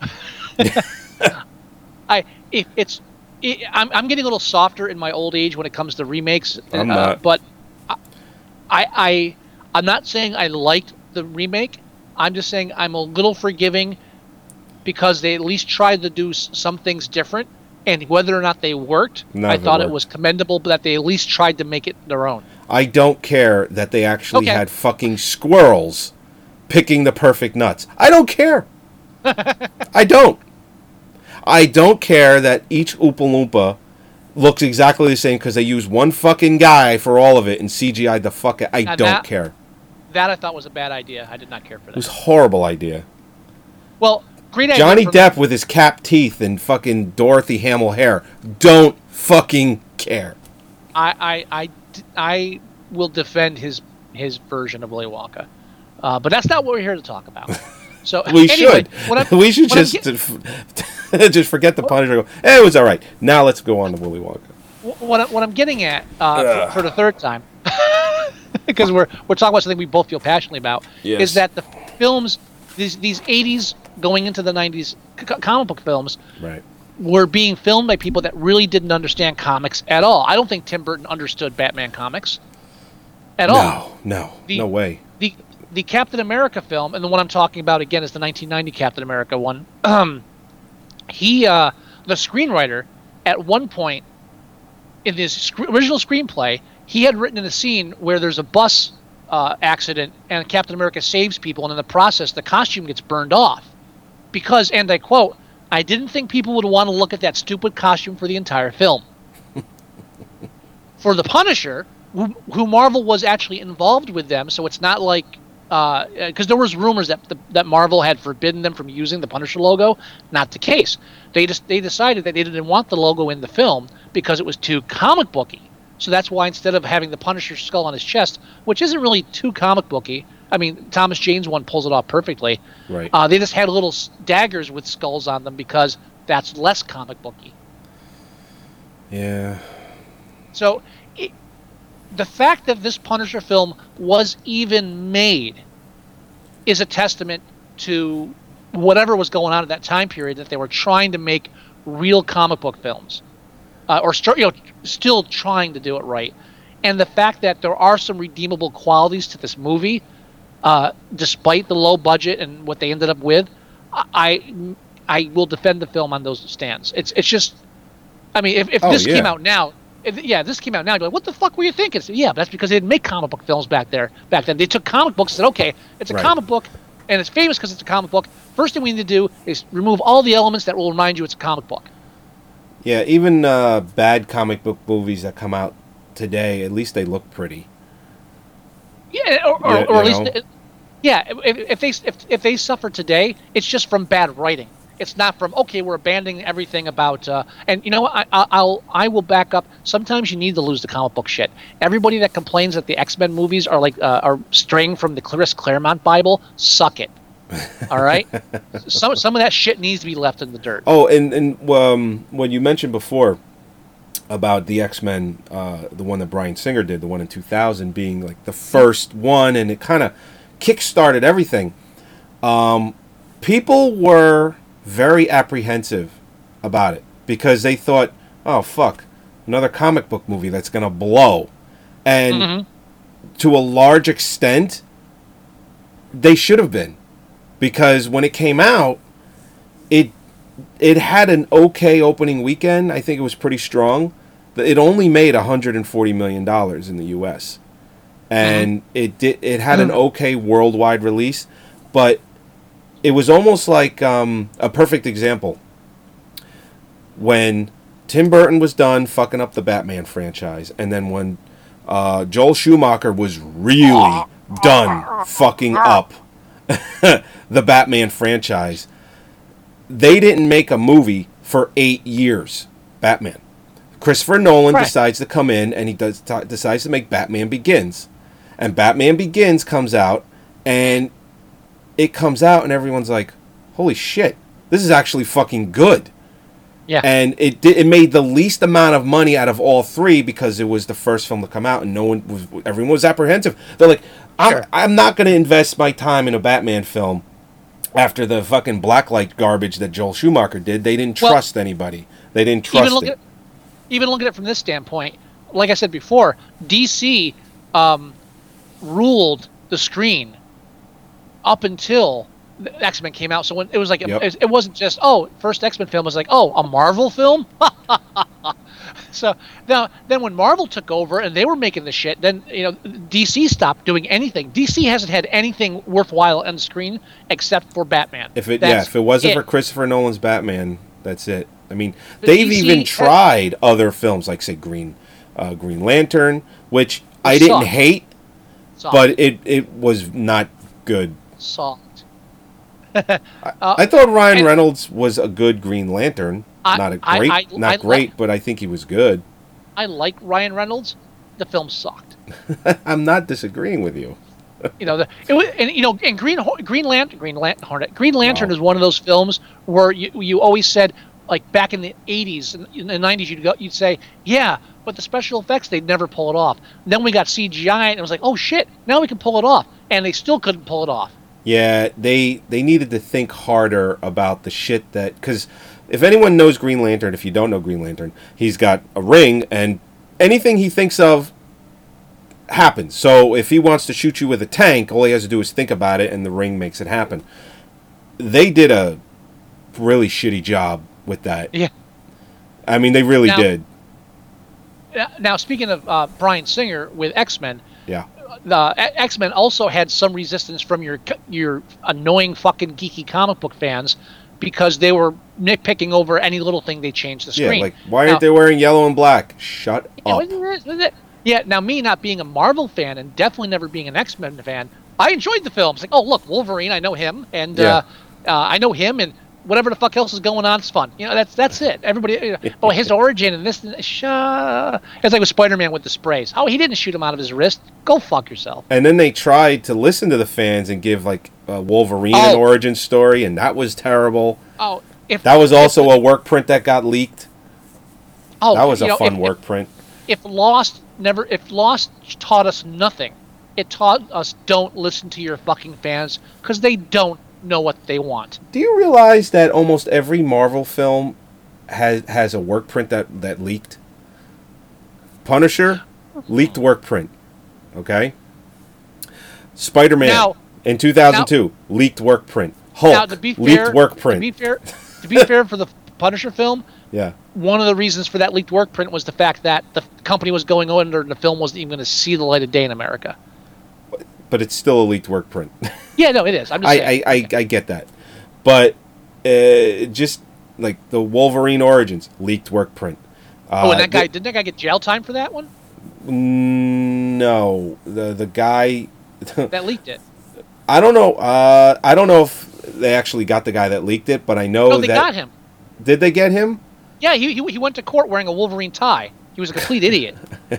I if it's it, I'm I'm getting a little softer in my old age when it comes to remakes. I'm uh, not. but I, I I I'm not saying I liked the remake. I'm just saying I'm a little forgiving because they at least tried to do some things different. And whether or not they worked, None I of it thought it was commendable that they at least tried to make it their own. I don't care that they actually Okay. had fucking squirrels picking the perfect nuts. I don't care. I don't. I don't care that each Oompa Loompa looks exactly the same because they use one fucking guy for all of it and CGI the fuck. I Now don't that- care. That I thought was a bad idea. I did not care for that. It was a horrible idea. Well, great idea. Johnny for- Depp with his cap teeth and fucking Dorothy Hamill hair. Don't fucking care. I, I, I, I will defend his his version of Willy Wonka. Uh, but that's not what we're here to talk about. So We anyway, should. I'm- we should just get- just forget the Punisher. and Go, hey, it was all right. Now let's go on to Willy Wonka. What, I- what I'm getting at uh, for, for the third time, because we're we're talking about something we both feel passionately about, Yes. is that the films these these 80s going into the 90s c- comic book films Right. were being filmed by people that really didn't understand comics at all. I don't think Tim Burton understood Batman comics at all. No, no, The- no way. The the Captain America film, and the one I'm talking about again is the 1990 Captain America one. Um, he, uh, the screenwriter, at one point in his sc- original screenplay, he had written in a scene where there's a bus uh, accident and Captain America saves people, and in the process, the costume gets burned off because, and I quote, "I didn't think people would want to look at that stupid costume for the entire film." for the Punisher, who, who Marvel was actually involved with them, so it's not like uh, uh, because there was rumors that the, that Marvel had forbidden them from using the Punisher logo. Not the case. They just they decided that they didn't want the logo in the film because it was too comic booky. So that's why instead of having the Punisher skull on his chest, which isn't really too comic booky, I mean Thomas Jane's one pulls it off perfectly. Right. Uh, they just had little daggers with skulls on them because that's less comic booky. Yeah. So, it, the fact that this Punisher film was even made is a testament to whatever was going on at that time period that they were trying to make real comic book films, uh, or start, you know, still trying to do it right. And the fact that there are some redeemable qualities to this movie, uh, despite the low budget and what they ended up with, I I will defend the film on those stands. It's it's just, I mean, if, if Oh, this came out now, if, yeah, this came out now. You're like, what the fuck were you thinking? So, yeah, that's because they didn't make comic book films back there. Back then, they took comic books and said, okay, it's a Right. comic book, and it's famous because it's a comic book. First thing we need to do is remove all the elements that will remind you it's a comic book. Yeah, even uh, bad comic book movies that come out today, at least they look pretty. Yeah, or, or, Yeah, or at least, know. Yeah. If, if they if, if they suffer today, it's just from bad writing. It's not from okay, we're abandoning everything about. Uh, and you know what? I, I, I'll I will back up. Sometimes you need to lose the comic book shit. Everybody that complains that the X Men movies are like uh, are straying from the Chris Claremont Bible, suck it. All right. some some of that shit needs to be left in the dirt. Oh, and and um, when you mentioned before about the X Men, uh, the one that Bryan Singer did, the one in 2000, being like the first one, and it kind of kick-started everything. Um, people were very apprehensive about it because they thought, "Oh fuck, another comic book movie that's gonna blow," and to a large extent, they should have been because when it came out, it it had an okay opening weekend. I think it was pretty strong. But It only made 140 million dollars in the U.S. and it did. It had an okay worldwide release, but it was almost like um, a perfect example when Tim Burton was done fucking up the Batman franchise, and then when uh, Joel Schumacher was really done fucking up the Batman franchise, they didn't make a movie for eight years. Batman. Christopher Nolan Right. decides to come in and he does t- decides to make Batman Begins, and Batman Begins comes out, and it comes out and everyone's like, "Holy shit, this is actually fucking good." Yeah. And it did, it made the least amount of money out of all three because it was the first film to come out and no one was everyone was apprehensive. They're like, I'm Sure. I'm not going to invest my time in a Batman film after the fucking blacklight garbage that Joel Schumacher did. They didn't Well- trust anybody. They didn't trust even look it. at even look at it from this standpoint. Like I said before, DC um, ruled the screen up until X Men came out. So when it was like Yep. it, it wasn't just oh first X Men film was like oh a Marvel film. so now then when Marvel took over and they were making the shit, then you know DC stopped doing anything. DC hasn't had anything worthwhile on the screen except for Batman. If it yeah, if it wasn't it. for Christopher Nolan's Batman, that's it. I mean, The they've DC even has- tried other films like say Green uh, Green Lantern, which I didn't sucked. hate, Soft. but it it was not good. soft. Uh, I thought Ryan and- Reynolds was a good Green Lantern. I- not a I- great, I- not I great, like- but I think he was good. I like Ryan Reynolds, the film sucked. I'm not disagreeing with you. You know, the, it was, and you know, and Green Green Lantern, Green Lantern, Green Lantern Wow. is one of those films where you you always said like back in the 80s and in the 90s you'd go you'd say yeah but the special effects they'd never pull it off then we got cgi and it was like oh shit now we can pull it off and they still couldn't pull it off Yeah, they they needed to think harder about the shit that because if anyone knows Green Lantern, if you don't know Green Lantern, he's got a ring and anything he thinks of happens. So if he wants to shoot you with a tank, all he has to do is think about it, and the ring makes it happen. They did a really shitty job with that. yeah I mean, they really Now- did. Now- now speaking of uh, Bryan Singer with x-men Yeah. the X Men also had some resistance from your your annoying fucking geeky comic book fans because they were nitpicking over any little thing they changed the screen. Yeah, like why aren't they wearing yellow and black? Shut Yeah, up. wasn't it- wasn't it- Yeah, now me not being a Marvel fan and definitely never being an X Men fan, I enjoyed the films. Like, oh look, Wolverine, I know him, and Yeah. uh, uh, I know him, and whatever the fuck else is going on is fun. You know, that's that's it. Everybody, you know, oh, his origin and this, and shh. It's like with Spider Man with the sprays. Oh, he didn't shoot him out of his wrist. Go fuck yourself. And then they tried to listen to the fans and give like a Wolverine Oh. an origin story, and that was terrible. Oh, if That was also a work print that got leaked. oh, That was a know, fun if- work print. if Lost never if Lost taught us nothing, it taught us don't listen to your fucking fans because they don't know what they want. Do you realize that almost every Marvel film has has a work print that that leaked? Punisher leaked work print. Okay. Spider Man in 2002 leaked work print. Hulk now to be fair, leaked work print. to be fair, to be fair for the Punisher film, yeah. one of the reasons for that leaked work print was the fact that the company was going under and the film wasn't even going to see the light of day in America. But it's still a leaked work print. Yeah, no, it is. I'm just I. I, I, I get that. But uh, just like the Wolverine Origins leaked work print. Uh, oh, and that guy didn't that guy get jail time for that one? Mm, no, the the guy. That leaked it. I don't know. Uh, I don't know if they actually got the guy that leaked it, but I know no, they that. got him. Did they get him? Yeah, he, he he went to court wearing a Wolverine tie. He was a complete idiot.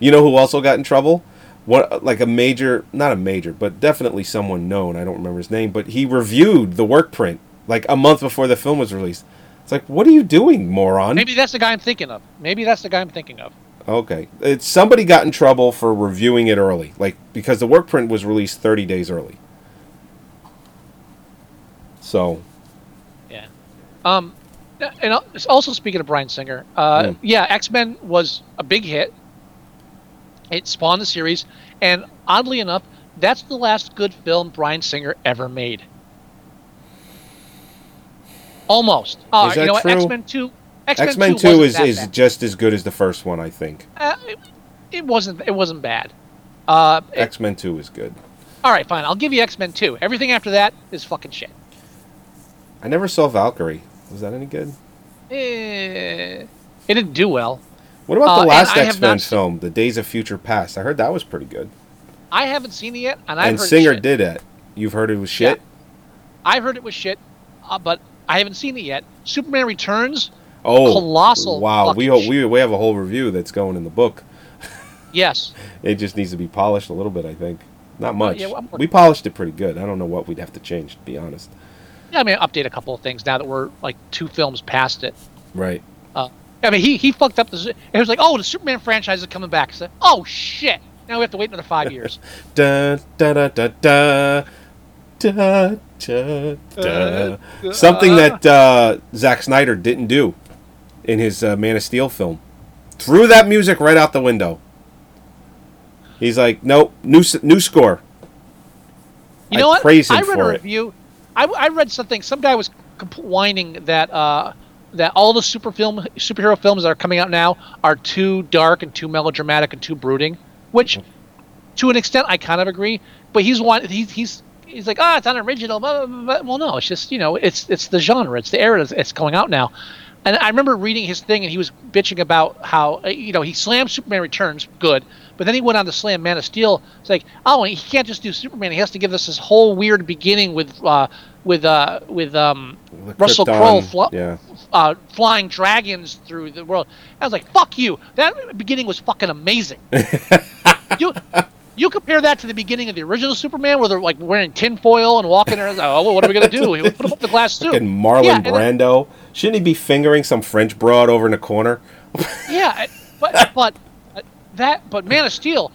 You know who also got in trouble? What like a major, not a major, but definitely someone known. I don't remember his name, but he reviewed the work print like a month before the film was released. It's like, what are you doing, moron? Maybe that's the guy I'm thinking of. Maybe that's the guy I'm thinking of. Okay, it's somebody got in trouble for reviewing it early, like because the work print was released 30 days early. So, Yeah. Um, and also speaking of Bryan Singer, uh, Mm. yeah, X Men was a big hit. It spawned the series, and oddly enough, that's the last good film Bryan Singer ever made. Almost. Uh, Is you know true? X Men Two. X Men 2 wasn't is, that is just as good as the first one, I think. Uh, it, it wasn't. It wasn't bad. Uh, X Men 2 is good. all right, fine. I'll give you X Men Two. Everything after that is fucking shit. I never saw Valkyrie. Was that any good? Eh, it didn't do well. What about Uh, the last X Men film, The Days of Future Past? I heard that was pretty good. I haven't seen it yet, and I've and heard Singer shit. did it. You've heard it was shit? I've heard it was shit, uh, but I haven't seen it yet. Superman Returns, Oh, Colossal Wow, we, we we have a whole review that's going in the book. yes. It just needs to be polished a little bit, I think. Not much. yeah, well, we polished it pretty good. I don't know what we'd have to change, to be honest. Yeah, I mean, update a couple of things now that we're like two films past it. Right. Uh, I mean, he he fucked up the. It was like, oh, the Superman franchise is coming back. I said, oh shit! Now we have to wait another five years. Da da da da da. Da, da, da. Something that uh, Zack Snyder didn't do in his uh, Man of Steel film. Threw that music right out the window. He's like, nope, new new score. You I know what? praise him I read for a it. review. I, I read something. Some guy was whining that uh, that all the super film superhero films that are coming out now are too dark and too melodramatic and too brooding. Which, to an extent, I kind of agree. But he's one. He's he's he's like, ah, it's unoriginal. Blah, blah, blah, blah." Well, no, it's just you know, it's it's the genre. It's the era. It's, it's going out now. And I remember reading his thing, and he was bitching about how uh, you know he slammed Superman Returns, good, but then he went on to slam Man of Steel. It's like, oh, he can't just do Superman. He has to give us this whole weird beginning with uh, with uh with um Russell Crowe fl- yeah. uh, flying dragons through the world. I was like, "Fuck you!" That beginning was fucking amazing. you you compare that to the beginning of the original Superman, where they're like wearing tinfoil and walking around. Oh, well, what are we gonna do? He would put up the glass suit. And Marlon Yeah, and then- Brando. Shouldn't he be fingering some French broad over in the corner? Yeah, but but uh, that but Man of Steel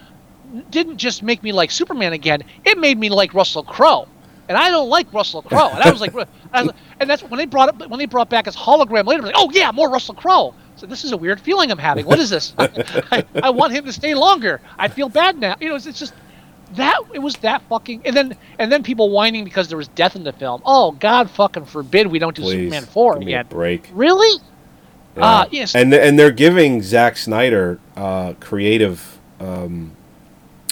didn't just make me like Superman again. It made me like Russell Crowe, and I don't like Russell Crowe. And I was like, I was, and that's when they brought it when they brought back his hologram later. Like, oh yeah, more Russell Crowe. So this is a weird feeling I'm having. What is this? I, I want him to stay longer. I feel bad now. You know, it's, it's just that it was that fucking and then and then people whining because there was death in the film. Oh God, fucking forbid we don't do Please, Superman four give again. break. Really? Uh, yes. And and they're giving Zack Snyder uh, creative. Um,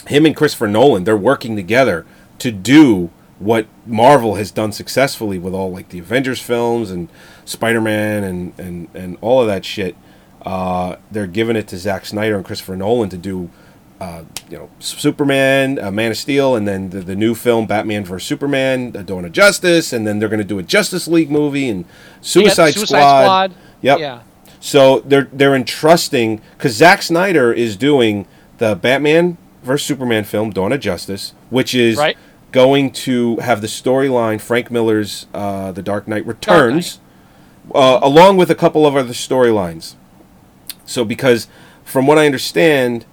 him and Christopher Nolan, they're working together to do what Marvel has done successfully with all like the Avengers films and Spider Man and, and and all of that shit. Uh, they're giving it to Zack Snyder and Christopher Nolan to do. Uh, you know, Superman, uh, Man of Steel, and then the, the new film Batman vs Superman, uh, Dawn of Justice, and then they're going to do a Justice League movie and Suicide, Suicide Squad. Squad. Yep. Yeah. So they're they're entrusting because Zack Snyder is doing the Batman vs Superman film Dawn of Justice, which is Right. Going to have the storyline Frank Miller's uh, The Dark Knight Returns, Uh, along with a couple of other storylines. So because from what I understand,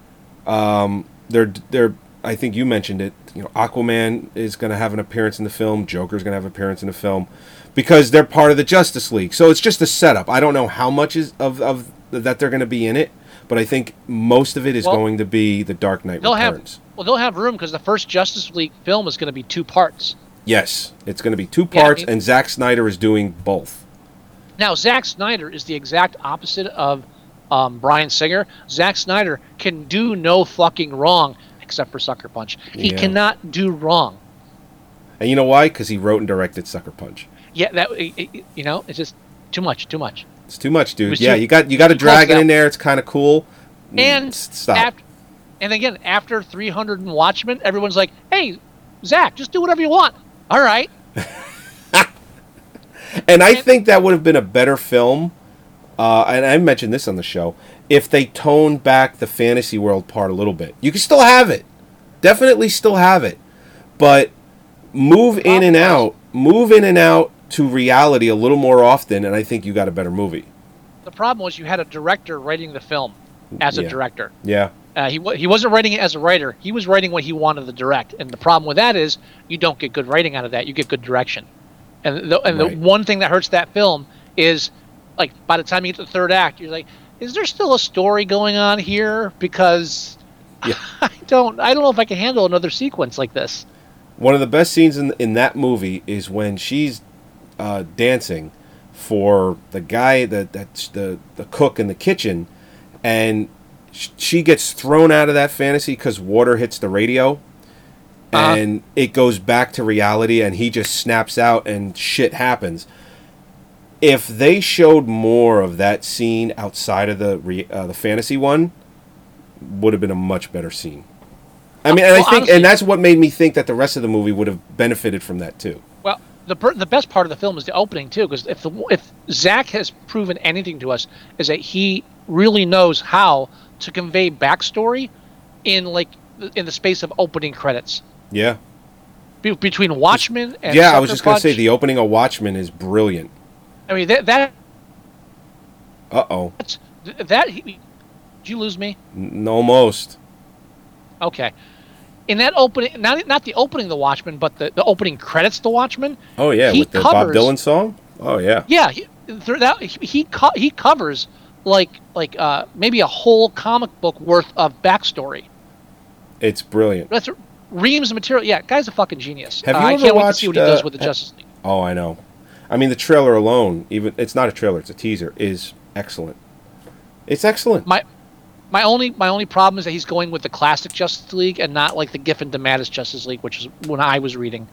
um, they're they're I think you mentioned it. You know, Aquaman is going to have an appearance in the film. Joker's going to have an appearance in the film because they're part of the Justice League. So it's just a setup. I don't know how much is of, of that they're going to be in it, but I think most of it is Well, going to be the Dark Knight They'll Returns. have well, they'll have room because the first Justice League film is going to be two parts. Yes, it's going to be two Yeah, I parts, mean- and Zack Snyder is doing both. Now, Zack Snyder is the exact opposite of um, Bryan Singer. Zack Snyder can do no fucking wrong except for Sucker Punch. He Yeah. cannot do wrong. And you know why? Because he wrote and directed Sucker Punch. Yeah, that you know, it's just too much, too much. It's too much, dude. Yeah, too- you got you got a dragon in there. It's kind of cool. And stop. After, and again, after 300 and Watchmen, everyone's like, "Hey, Zack, just do whatever you want." All right. And I think that would have been a better film. Uh, and I mentioned this on the show. If they toned back the fantasy world part a little bit, you can still have it. Definitely still have it, but move in and out. Move in and out to reality a little more often, and I think you got a better movie. The problem was you had a director writing the film as a Yeah. director. Yeah. Uh, he he wasn't writing it as a writer. He was writing what he wanted to direct. And the problem with that is you don't get good writing out of that. You get good direction. And the, and Right. the one thing that hurts that film is like by the time you get to the third act, you're like, is there still a story going on here? Because I don't I don't know if I can handle another sequence like this. One of the best scenes in in that movie is when she's uh, dancing for the guy that that's the the cook in the kitchen, and she gets thrown out of that fantasy because water hits the radio, Uh-huh. and it goes back to reality, and he just snaps out, and shit happens. If they showed more of that scene outside of the re, uh, the fantasy one, would have been a much better scene. I mean, and I think, and that's what made me think that the rest of the movie would have benefited from that too. The per- the best part of the film is the opening too, because if the if Zack has proven anything to us, is that he really knows how to convey backstory in like in the space of opening credits Yeah, Be- between Watchmen and yeah. I was Sucker just gonna say the opening of Watchmen is brilliant. I mean that that Uh oh, that's, that he, did you lose me? N- almost. Okay. In that opening, not not the opening of the Watchmen, but the, the opening credits, to the Watchmen. Oh yeah, with the Bob Dylan song. Oh yeah, Yeah, he, that he he, co- he covers like like uh, maybe a whole comic book worth of backstory. it's brilliant. That's reams of material. Yeah, guy's a fucking genius. Have Uh, you I ever can't wait to watched, see what he does uh, with the ha- Justice League. Oh, I know. I mean, the trailer alone, even it's not a trailer; it's a teaser, is excellent. It's excellent. My my only my only problem is that he's going with the classic Justice League and not like the Giffen DeMatteis Justice League, which is when I was reading.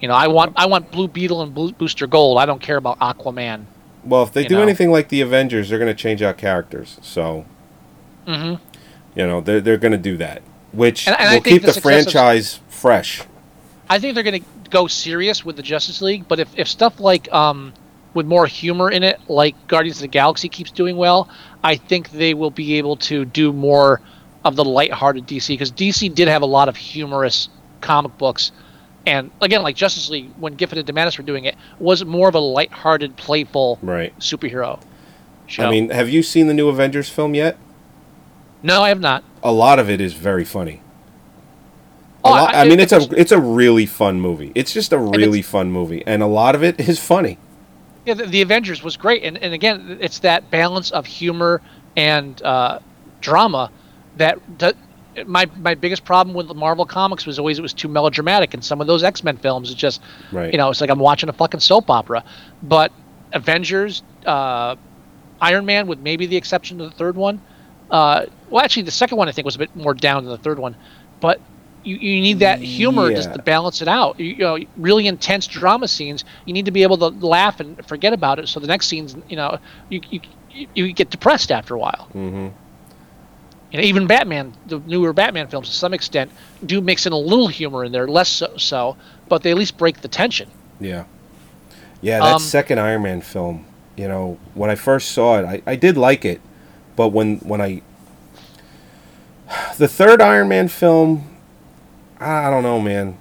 You know, I want I want Blue Beetle and Blue, Booster Gold. I don't care about Aquaman. Well, if they do know. anything like the Avengers, they're going to change out characters. So, Mhm. you know, they're they're going to do that, which And- and will keep the the, success of- franchise fresh. I think they're going to go serious with the Justice League, but if, if stuff like um, with more humor in it, like Guardians of the Galaxy keeps doing well, I think they will be able to do more of the lighthearted DC because DC did have a lot of humorous comic books, and again, like Justice League, when Giffen and DeMatteis were doing it, was more of a lighthearted, playful Right. superhero show. I mean, have you seen the new Avengers film yet? no, I have not. A lot of it is very funny. A Oh, lot, I- I, mean, it- it's a it's a really fun movie. It's just a really fun movie, and a lot of it is funny. Yeah, the, the Avengers was great, and and again, it's that balance of humor and uh, drama that. that my my biggest problem with the Marvel comics was always it was too melodramatic, and some of those X Men films, it's just Right. you know, it's like I'm watching a fucking soap opera. But Avengers, uh, Iron Man, with maybe the exception of the third one. Uh, well, actually, the second one I think was a bit more down than the third one, but you, you need that humor just to balance it out. You, you know, really intense drama scenes, you need to be able to laugh and forget about it. So the next scenes, you know, you you, you- get depressed after a while. Mm-hmm. Know, even Batman, the newer Batman films, to some extent, do mix in a little humor in there, less so, so but they at least break the tension. Yeah. Yeah, that Um, second Iron Man film, you know, when I first saw it, I, I did like it, but when when I the third Iron Man film, I don't know, man.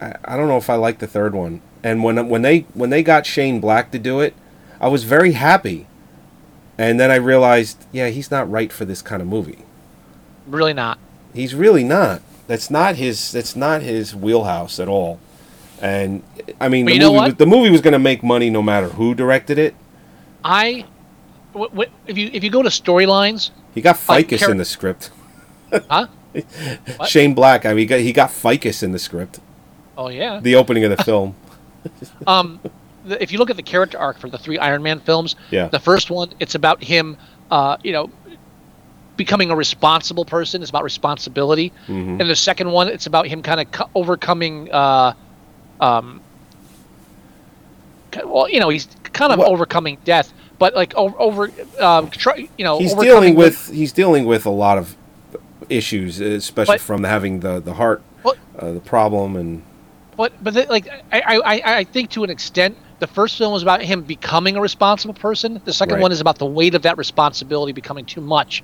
I, I don't know if I like the third one. And when when they when they got Shane Black to do it, I was very happy. And then I realized, yeah, he's not right for this kind of movie. Really not. He's really not. That's not his. That's not his wheelhouse at all. And I mean, the you know movie, what? was- the movie was going to make money no matter who directed it. I, w- w- if you if you go to storylines, He got ficus in the script. huh? What? Shane Black. I mean, he got, he got ficus in the script. Oh yeah. The opening of the film. um, the, if you look at the character arc for the three Iron Man films, Yeah. the first one it's about him, uh, you know, becoming a responsible person. It's about responsibility, Mhm. and the second one it's about him kind of co- overcoming, uh, um, well, you know, he's kind of overcoming death, but like over, over um, try, you know, He's dealing the- with he's dealing with a lot of issues, especially But- from having the the heart, uh, the problem, and But but the, like I, I I think to an extent, the first film was about him becoming a responsible person. The second Right. one is about the weight of that responsibility becoming too much,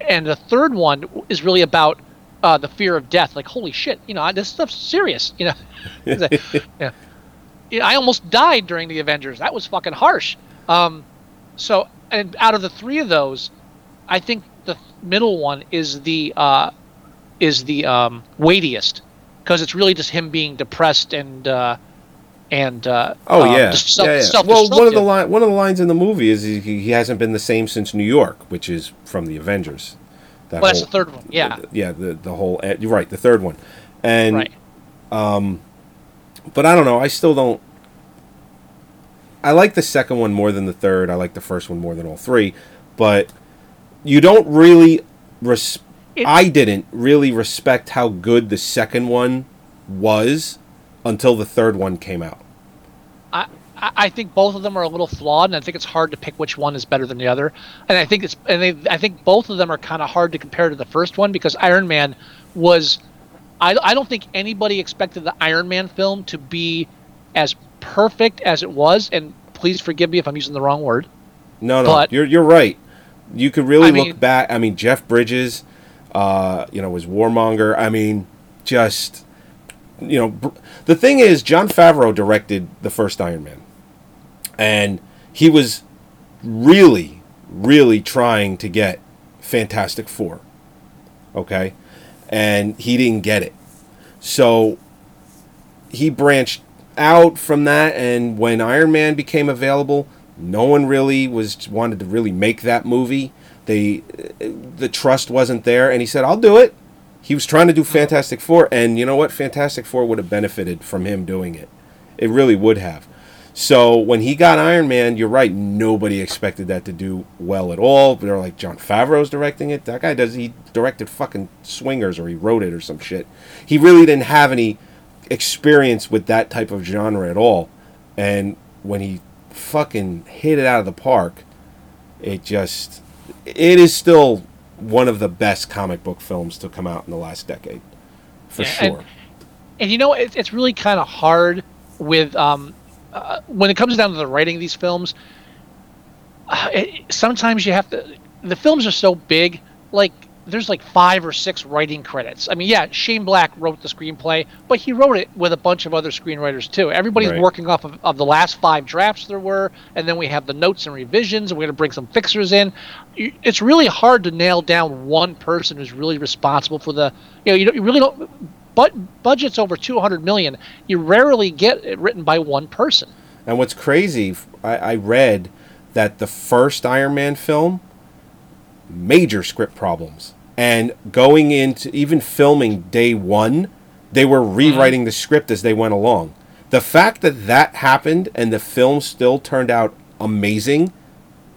and the third one is really about uh, the fear of death. Like holy shit, you know this stuff's serious. You know, It's like, yeah. Yeah, I almost died during the Avengers. That was fucking harsh. Um, so and out of the three of those, I think the middle one is the uh, is the um, weightiest because it's really just him being depressed and uh, and uh, oh um, yeah, just self- yeah, yeah. Well, one of the line one of the lines in the movie is he, he hasn't been the same since New York, which is from the Avengers. That Well, that's the third one. Yeah, yeah, the the whole eh, you're right, the third one, and right. um, but I don't know. I still don't. I like the second one more than the third. I like the first one more than all three, but you don't really res- I didn't really respect how good the second one was until the third one came out. I, I I think both of them are a little flawed, and I think it's hard to pick which one is better than the other. And I think it's and they, I think both of them are kind of hard to compare to the first one because Iron Man was. I, I don't think anybody expected the Iron Man film to be as perfect as it was. And please forgive me if I'm using the wrong word. No, no, But- you're you're right. You could really I look mean- back. I mean, Jeff Bridges, uh, you know, was Warmonger. I mean, just you know, br- the thing is, Jon Favreau directed the first Iron Man, and he was really, really trying to get Fantastic Four. Okay, and he didn't get it, so he branched out from that and when iron man became available no one really was wanted to really make that movie. They the trust wasn't there and he said i'll do it. He was trying to do fantastic four and you know what? Fantastic four would have benefited from him doing it. It really would have. So when he got iron man you're right nobody expected that to do well at all. They're like Jon Favreau's directing it. That guy does he directed fucking swingers or he wrote it or some shit. He really didn't have any experience with that type of genre at all. And when he fucking hit it out of the park, it just it is still one of the best comic book films to come out in the last decade. For Yeah, and- sure. and you know it, it's really kind of hard with um, uh, when it comes down to the writing of these films. Uh, it, sometimes you have to. The films are so big, like there's like five or six writing credits. I mean, yeah, Shane Black wrote the screenplay, but he wrote it with a bunch of other screenwriters too. Everybody's Right. working off of, of the last five drafts there were, and then we have the notes and revisions, and we're going to bring some fixers in. It's really hard to nail down one person who's really responsible for the. You know, you, don't, you really don't. But budgets over 200 million, you rarely get it written by one person. And what's crazy, I, I read that the first Iron Man film, major script problems. And going into even filming day one, they were mm-hmm. rewriting the script as they went along. The fact that that happened and the film still turned out amazing,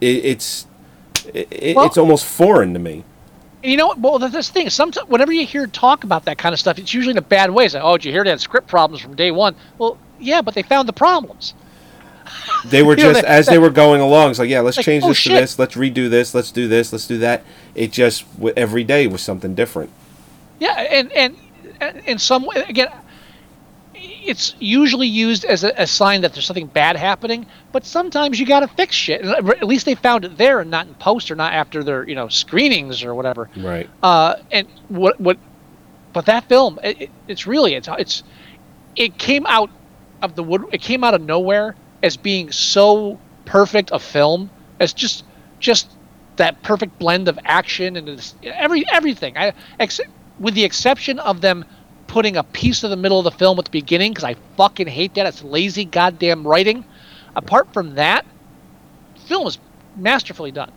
it, it's it, Well- it's almost foreign to me. And you know? Well, that's the thing. Sometimes, whenever you hear talk about that kind of stuff, it's usually in a bad way. It's like, oh, did you hear they had script problems from day one? Well, yeah, but they found the problems. They were just as they were going along. It's like, yeah, let's Like, change oh, this shit. to this. Let's redo this. Let's do this. Let's do that. It just every day was something different. Yeah, and and and in some way, again, it's usually used as a, a sign that there's something bad happening. But sometimes you got to fix shit. At least they found it there, and not in post, or not after their you know screenings or whatever. Right. Uh, and what what, but that film, it- it's really it's it's it came out of the wood. It came out of nowhere as being so perfect a film as just just that perfect blend of action and every everything. I ex- with the exception of them putting a piece of the middle of the film at the beginning because I fucking hate that. It's lazy goddamn writing. Apart from that, film is masterfully done.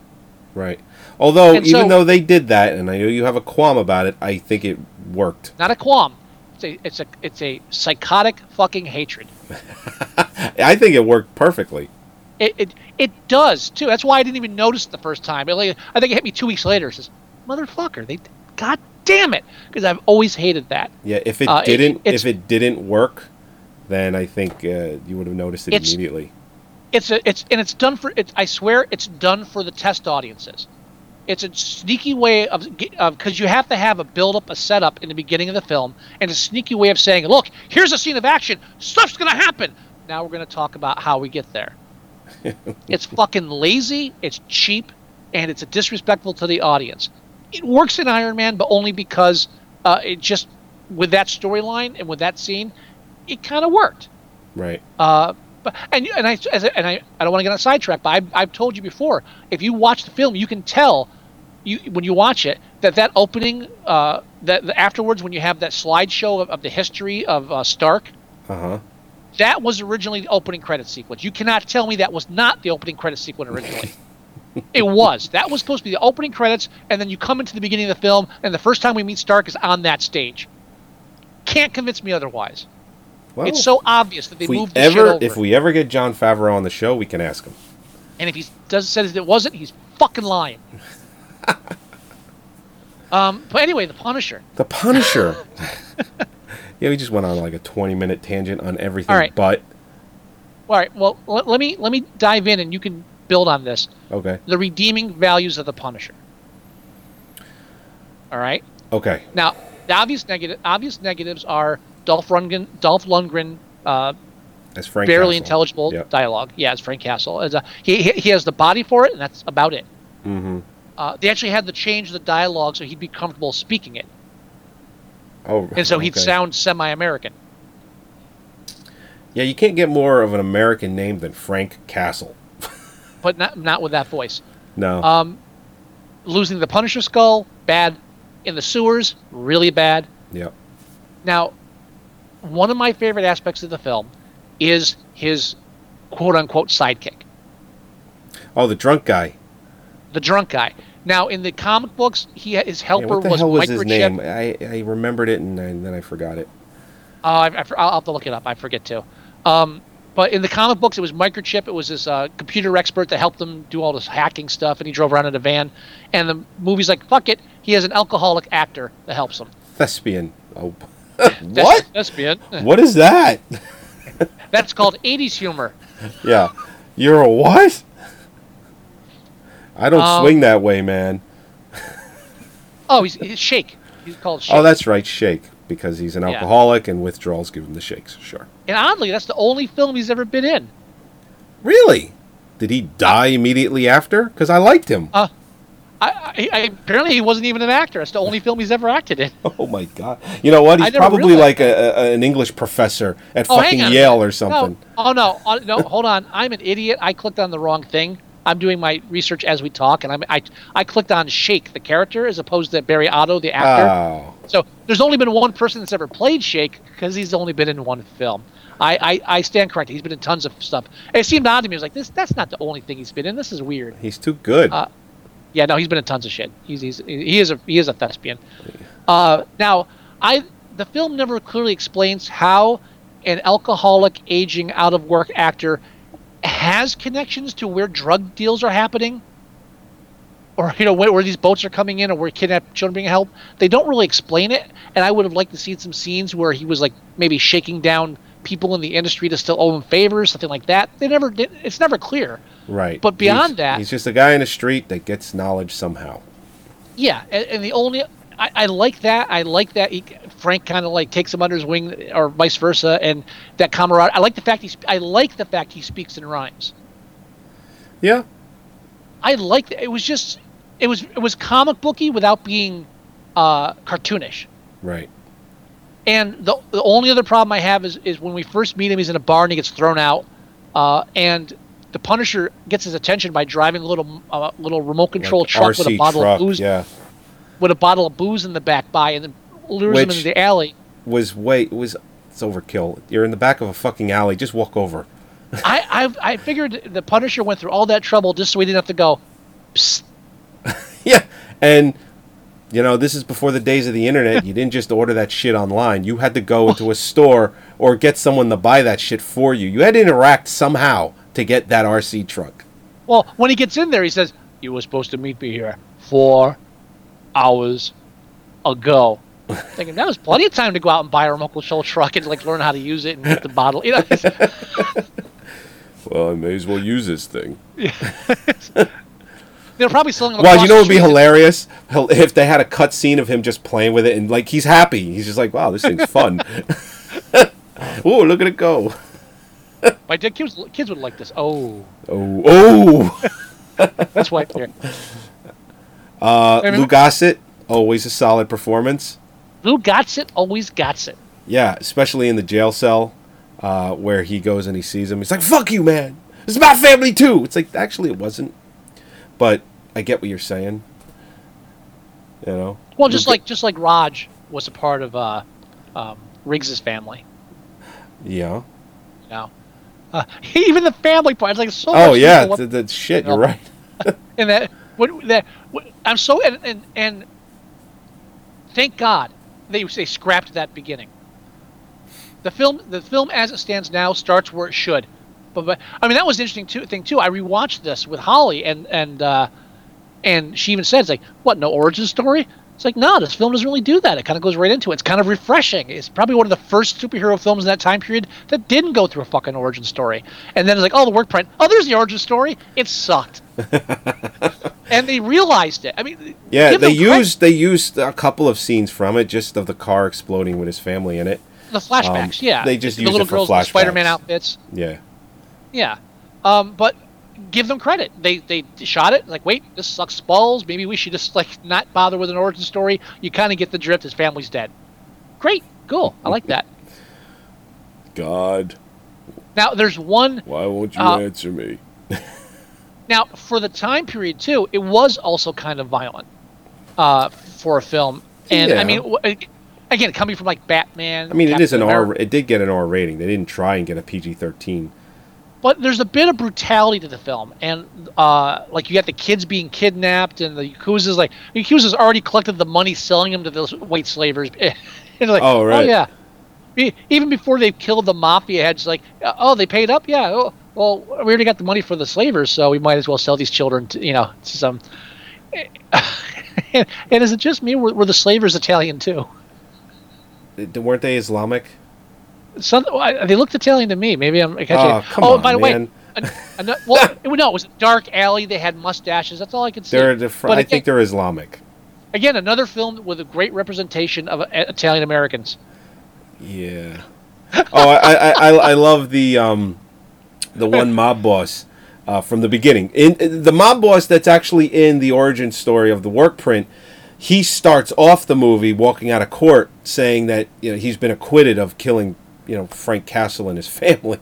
Right. Although, And even so- though they did that, and I know you have a qualm about it, I think it worked. Not a qualm. It's a it's a it's a psychotic fucking hatred. I think it worked perfectly. It, it it does too. That's why I didn't even notice it the first time. It, like, I think it hit me two weeks later. It says, "Motherfucker, they, god damn it," because I've always hated that. Yeah. If it Uh, didn't, it's- if it didn't work, then I think uh, you would have noticed it immediately. It's a it's and it's done for it. I swear, it's done for the test audiences. It's a sneaky way of because you have to have a build up, a setup in the beginning of the film, and a sneaky way of saying, "Look, here's a scene of action. Stuff's gonna happen." Now we're gonna talk about how we get there. it's fucking lazy. It's cheap, and it's disrespectful to the audience. It works in Iron Man, but only because uh, it just with that storyline and with that scene, it kind of worked. Right. Uh, but and and I as and I, I don't want to get on sidetrack, but I've, I've told you before. If you watch the film, you can tell you when you watch it that that opening uh, that the, afterwards when you have that slideshow of, of the history of uh, Stark, Uh huh. that was originally the opening credit sequence. You cannot tell me that was not the opening credit sequence originally. it was. That was supposed to be the opening credits, and then you come into the beginning of the film, and the first time we meet Stark is on that stage. Can't convince me otherwise. Well, it's so obvious that they moved the ever, if we ever get Jon Favreau on the show, we can ask him. And if he does says it wasn't, he's fucking lying. um, but anyway, the Punisher. The Punisher. yeah, we just went on like a twenty-minute tangent on everything, All right. but All right. Well, let, let me let me dive in, and you can build on this. okay, The redeeming values of the Punisher. All right. okay, Now, the obvious negative obvious negatives are Dolph Lundgren. Dolph Lundgren. Uh, that's Frank. barely Castle. intelligible Yep. dialogue. Yeah, it's Frank Castle. It's a, he, he he has the body for it, and that's about it. Mm-hmm. Uh, they actually had to change the dialogue so he'd be comfortable speaking it, Oh, and so he'd okay. sound semi-American. Yeah, you can't get more of an American name than Frank Castle. but not not with that voice. No. Um, losing the Punisher skull, bad. In the sewers, really bad. yep. Now, one of my favorite aspects of the film is his quote unquote sidekick, Oh, the drunk guy. the drunk guy. Now, in the comic books, he his Yeah, helper what the was hell was his microchip. name? I, I remembered it and, I, and then I forgot it. Uh, I, I, I'll have to look it up. I forget to. Um, but in the comic books, it was Microchip. It was this uh, computer expert that helped him do all this hacking stuff, and he drove around in a van. And the movie's like, fuck it. He has an alcoholic actor that helps him. Thespian. Oh, what? Thespian. What is that? That's called 80s humor. yeah, you're a what? I don't Um, swing that way, man. Oh, he's, he's Shake. He's called Shake. Oh, that's right, Shake. because he's an Yeah. alcoholic and withdrawals give him the shakes. Sure. And oddly, that's the only film he's ever been in. Really? Did he die immediately after? Because I liked him. Uh, I, I, I apparently he wasn't even an actor. That's the only film he's ever acted in. Oh my god! You know what? He's probably like a, a, an English professor at Oh, fucking Yale or something. No. Oh no, oh, no, hold on. I'm an idiot. I clicked on the wrong thing. I'm doing my research as we talk, and I'm, I I clicked on Shake, the character, as opposed to Barry Otto, the actor. Oh, So there's only been one person that's ever played Shake because he's only been in one film. I, I, I stand corrected. He's been in tons of stuff. It seemed odd to me. I was like, this that's not the only thing he's been in. This is weird. he's too good. Uh, Yeah, no, he's been in tons of shit. He's, he's he is a he is a thespian. Uh, now, I the film never clearly explains how an alcoholic, aging, out of work actor has connections to where drug deals are happening, or you know where, where these boats are coming in, or where kidnapped children being held. They don't really explain it, and I would have liked to see some scenes where he was like maybe shaking down people in the industry to still owe him favors, something like that. They never did. It's never clear. right. but beyond He's- that- he's just a guy in the street that gets knowledge somehow. Yeah, and, and the only I, I like that. I like that he, Frank kind of like takes him under his wing, or vice versa, and that camaraderie. I like the fact he. I like the fact he speaks in rhymes. Yeah. I like that. It was just, it was it was comic booky without being uh, cartoonish. Right. And the the only other problem I have is is when we first meet him, he's in a bar and he gets thrown out, uh, and the Punisher gets his attention by driving a little uh, little remote control Like truck with a RC bottle truck, of booze Yeah. With a bottle of booze in the back by, and then lures him Which- into the alley. Was way it was it's overkill. You're in the back of a fucking alley. Just walk over. I, I I figured the Punisher went through all that trouble just so he didn't have to go. Psst. Yeah. And you know, this is before the days of the internet. You didn't just order that shit online. You had to go into a store or get someone to buy that shit for you. You had to interact somehow to get that RC truck. Well, when he gets in there, he says, "You were supposed to meet me here four hours ago." Thinking that was plenty of time to go out and buy a remote control truck and like learn how to use it and get the bottle. You know, Well, I may as well use this thing. they're probably selling. Well, you know would be hilarious if they had a cut scene of him just playing with it and like he's happy. He's just like, "Wow, this thing's fun." oh, look at it go! My kids, kids would like this. Oh, Oh, oh. that's why. Here. Uh, Lou. Gossett, always a solid performance. Lou got it. Always got it. Yeah, especially in the jail cell uh, where he goes and he sees him. He's like, "Fuck you, man! This is my family too." It's like actually it wasn't, but I get what you're saying. You know. Well, just Lou Go- like just like Raj was a part of uh, um, Riggs's family. yeah. You know, uh, even the family part. It's like so. Oh much yeah, people- th- that shit. No. You're right. and that what that what, I'm so and, and and thank God they they scrapped that beginning. The film the film as it stands now starts where it should, but, but I mean that was an interesting too, thing too. I rewatched this with Holly and and uh, and she even said it's like what no origin story. It's like no, this film doesn't really do that. It kind of goes right into it. It's kind of refreshing. It's probably one of the first superhero films in that time period that didn't go through a fucking origin story. And then it's like, oh, the work print. Oh, there's the origin story. It sucked. and they realized it. I mean, Yeah, they credit. used they used a couple of scenes from it, just of the car exploding with his family in it. the flashbacks. um, yeah, they just the used the little it for girls in Spider-Man outfits. Yeah. Yeah, um, but give them credit. They they shot it like, wait, this sucks balls. Maybe we should just like not bother with an origin story. You kind of get the drift. His family's dead. Great, cool. I like that. God, Now there's one why won't you Uh, answer me? Now, for the time period too, it was also kind of violent uh, for a film, and Yeah. I mean, w- again, coming from like Batman. I mean, it is an Captain R. It did get an R rating. They didn't try and get a PG thirteen. But there's a bit of brutality to the film, and uh, like you got the kids being kidnapped, and the Yakuza's like the Yakuza's already collected the money, selling them to those white slavers. and like, Oh, right. yeah. E- Even before they've killed the mafia heads, like, oh, they paid up, yeah. Oh, well, we already got the money for the slavers, so we might as well sell these children, to, you know, to some. and, and is it just me? Were, were the slavers Italian too? Uh, Weren't they Islamic? Some they looked Italian to me. Maybe I'm catching. Oh, come oh, on, by the man. way, an- well, it- no, it was a dark alley. They had mustaches. That's all I could see. They're But I again- think they're Islamic. Again, another film with a great representation of uh, Italian Americans. Yeah. Oh, I, I, I, I love the um, the one mob boss uh, from the beginning. In the mob boss that's actually in the origin story of the work print, he starts off the movie walking out of court saying that you know he's been acquitted of killing you know Frank Castle and his family.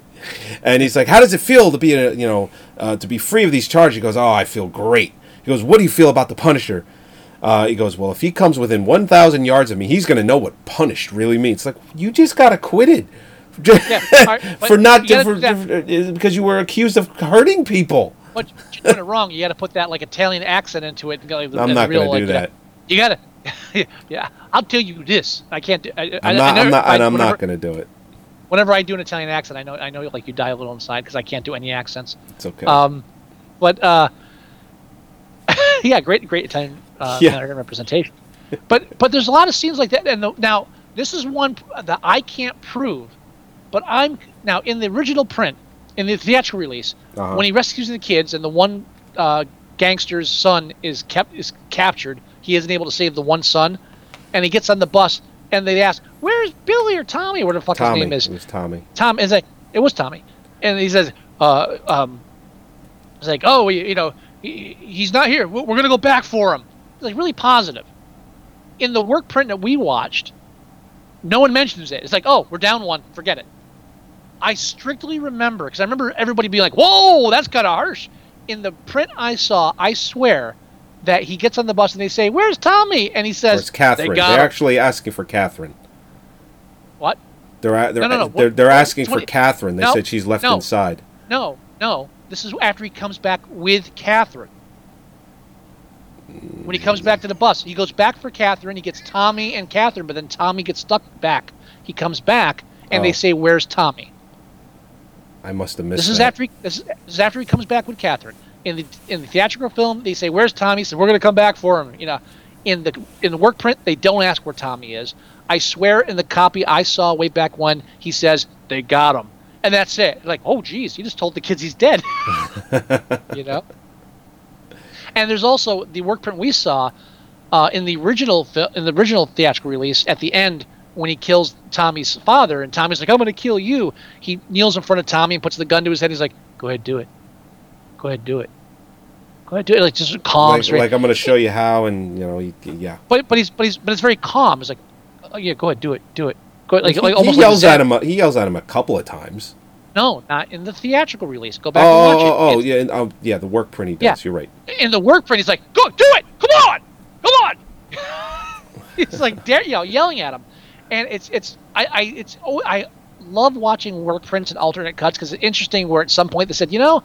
And he's like, "How does it feel to be, a, you know, uh, to be free of these charges?" He goes, "Oh, I feel great." He goes, "What do you feel about the Punisher?" Uh, he goes, "Well, if he comes within 1,000 yards of me, he's going to know what punished really means." It's like you just got acquitted Yeah, right, for not you gotta for, do for- because you were accused of hurting people. But you're doing it wrong. You got to put that like Italian accent into it. And go, like, I'm not going to do you that. You got to. yeah, I'll tell you this. I can't do. I, I, I'm I not. I'm not. I- And I'm whenever- not going to do it. Whenever I do an Italian accent, I know I know like you die a little inside because I can't do any accents. It's okay. Um, but uh, yeah, great, great Italian uh, Yeah. Representation. But but there's a lot of scenes like that. And the, now this is one that I can't prove, but I'm now in the original print, in the theatrical release, Uh-huh. when he rescues the kids and the one uh, gangster's son is kept is captured, he isn't able to save the one son, and he gets on the bus and they ask, "Where's Billy or Tommy whatever the fuck Tommy. his name is?" It was Tommy. Tom is like, it was Tommy, and he says, uh, um, it's like, oh, you, you know, he, he's not here. We're, we're gonna go back for him. It's like really positive. In the work print that we watched, no one mentions it. It's like, oh, we're down one. Forget it. I strictly remember because I remember everybody being like, "Whoa, that's kind of harsh." In the print I saw, I swear that he gets on the bus and they say, "Where's Tommy?" And he says, it's Catherine. They They got are him." actually asking for Catherine. What? They're a- they're No, no, no. they're, they're what- asking for Catherine. They No, said she's left no. inside. No, no. This is after he comes back with Catherine. When he comes back to the bus, he goes back for Catherine. He gets Tommy and Catherine, but then Tommy gets stuck back. He comes back, and Oh. they say, "Where's Tommy?" I must have missed. This is that. after he, this, is, this is after he comes back with Catherine. In the in the theatrical film, they say, "Where's Tommy?" So "We're going to come back for him." You know, in the in the work print, they don't ask where Tommy is. I swear, in the copy I saw way back when, he says they got him, and that's it. Like, oh, geez, he just told the kids he's dead. you know. And there's also the work print we saw uh, in the original in the original theatrical release at the end when he kills Tommy's father, and Tommy's like, "I'm going to kill you." He kneels in front of Tommy and puts the gun to his head. He's like, "Go ahead, do it. Go ahead, do it. Go ahead, do it." Like just calm, Like, like I'm going to show you how, and you know, he, yeah. but but he's but he's but it's very calm. It's like, oh, "Yeah, go ahead, do it, do it." Go ahead, like, he, like he almost yells like at him. a- He yells at him a couple of times. No, not in the theatrical release. Go back Oh, and watch oh, it. oh, It's- yeah, and, um, yeah. The work print he does. Yeah. You're right. in the work print, he's like, "Go, do it! Come on, come on!" he's like, dare, you know, yelling at him, and it's it's I, I it's oh I love watching work prints and alternate cuts because it's interesting. Where at some point they said, you know,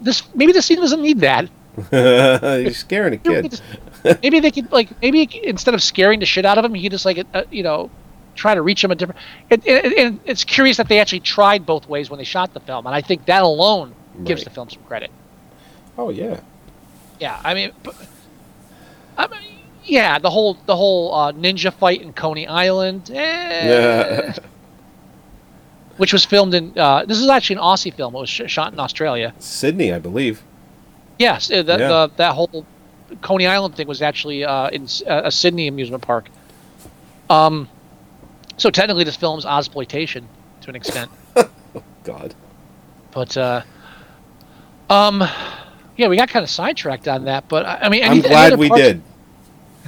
this maybe the scene doesn't need that. You're scaring a kid. maybe they could like maybe instead of scaring the shit out of him, he could just like uh, you know try to reach him a different. It, it, and it's curious that they actually tried both ways when they shot the film, and I think that alone gives the film some credit. Oh yeah. Yeah, I mean, but, I mean, yeah, the whole the whole uh, ninja fight in Coney Island, eh, Yeah. which was filmed in. Uh, this is actually an Aussie film. It was sh- shot in Australia. Sydney, I believe. Yes, uh, the, Yeah. the, that whole Coney Island thing was actually uh, in uh, a Sydney amusement park. Um, so technically, this film's exploitation to an extent, oh, God. but uh, um, yeah, we got kind of sidetracked on that. But I mean, any, I'm glad we did.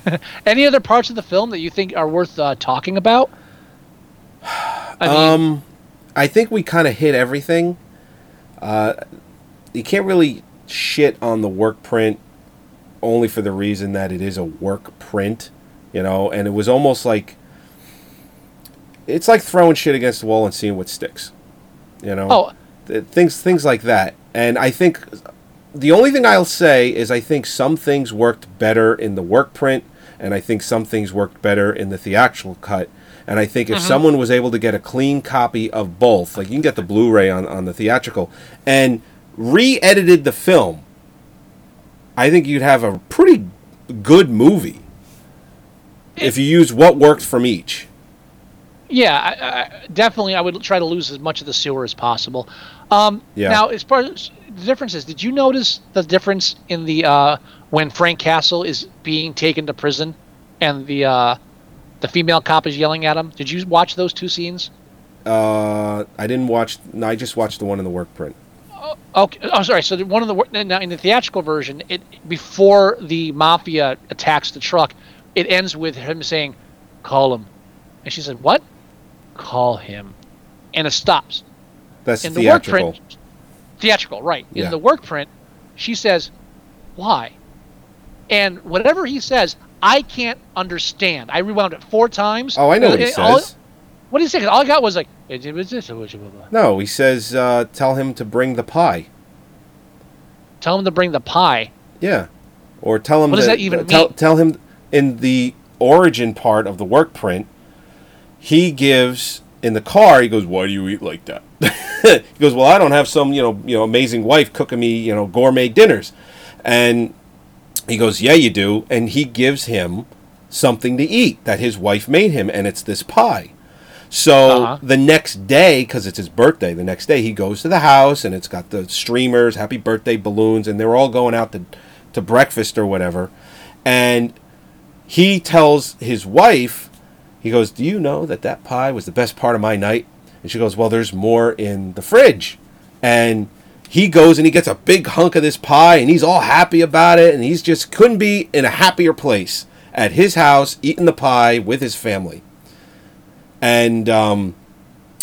Any other parts of the film that you think are worth uh, talking about? I mean, um, I think we kind of hit everything. Uh, you can't really shit on the work print only for the reason that it is a work print, you know, and it was almost like it's like throwing shit against the wall and seeing what sticks, you know. oh, Th- things things like that. And I think the only thing I'll say is I think some things worked better in the work print, and I think some things worked better in the theatrical cut. And I think if mm-hmm. someone was able to get a clean copy of both, like you can get the Blu-ray on, on the theatrical, and re-edited the film, I think you'd have a pretty good movie. If you use what worked from each. yeah, I, I, definitely. I would try to lose as much of the sewer as possible. Um, Yeah. Now, as far as the differences, did you notice the difference in the uh, when Frank Castle is being taken to prison and the uh, the female cop is yelling at him. Did you watch those two scenes? Uh, I didn't watch. No, I just watched the one in the work print. Oh, okay. Oh, sorry. So one of the now in the theatrical version, it before the mafia attacks the truck, it ends with him saying, "Call him," and she said, "What? Call him," and it stops. That's in the work theatrical. print, theatrical, right? Yeah. In the work print, she says, "Why?" And whatever he says, I can't understand. I rewound it four times. Oh, I know what he says. What did he say? All I got was like, it was this. No, he says, uh, "Tell him to bring the pie." tell him to bring the pie. Yeah, or tell him. What does that even tell, mean? Tell him in the origin part of the work print. He gives in the car. He goes, "Why do you eat like that?" he goes, "Well, I don't have some you know you know amazing wife cooking me you know gourmet dinners," and he goes, "Yeah, you do." And he gives him something to eat that his wife made him, and it's this pie. So Uh-huh. the next day, because it's his birthday, the next day he goes to the house and it's got the streamers, happy birthday balloons, and they're all going out to, to breakfast or whatever. And he tells his wife, he goes, Do you know that that pie was the best part of my night? And she goes, Well, there's more in the fridge. And he goes and he gets a big hunk of this pie and he's all happy about it. And he's just couldn't be in a happier place at his house eating the pie with his family. And, um,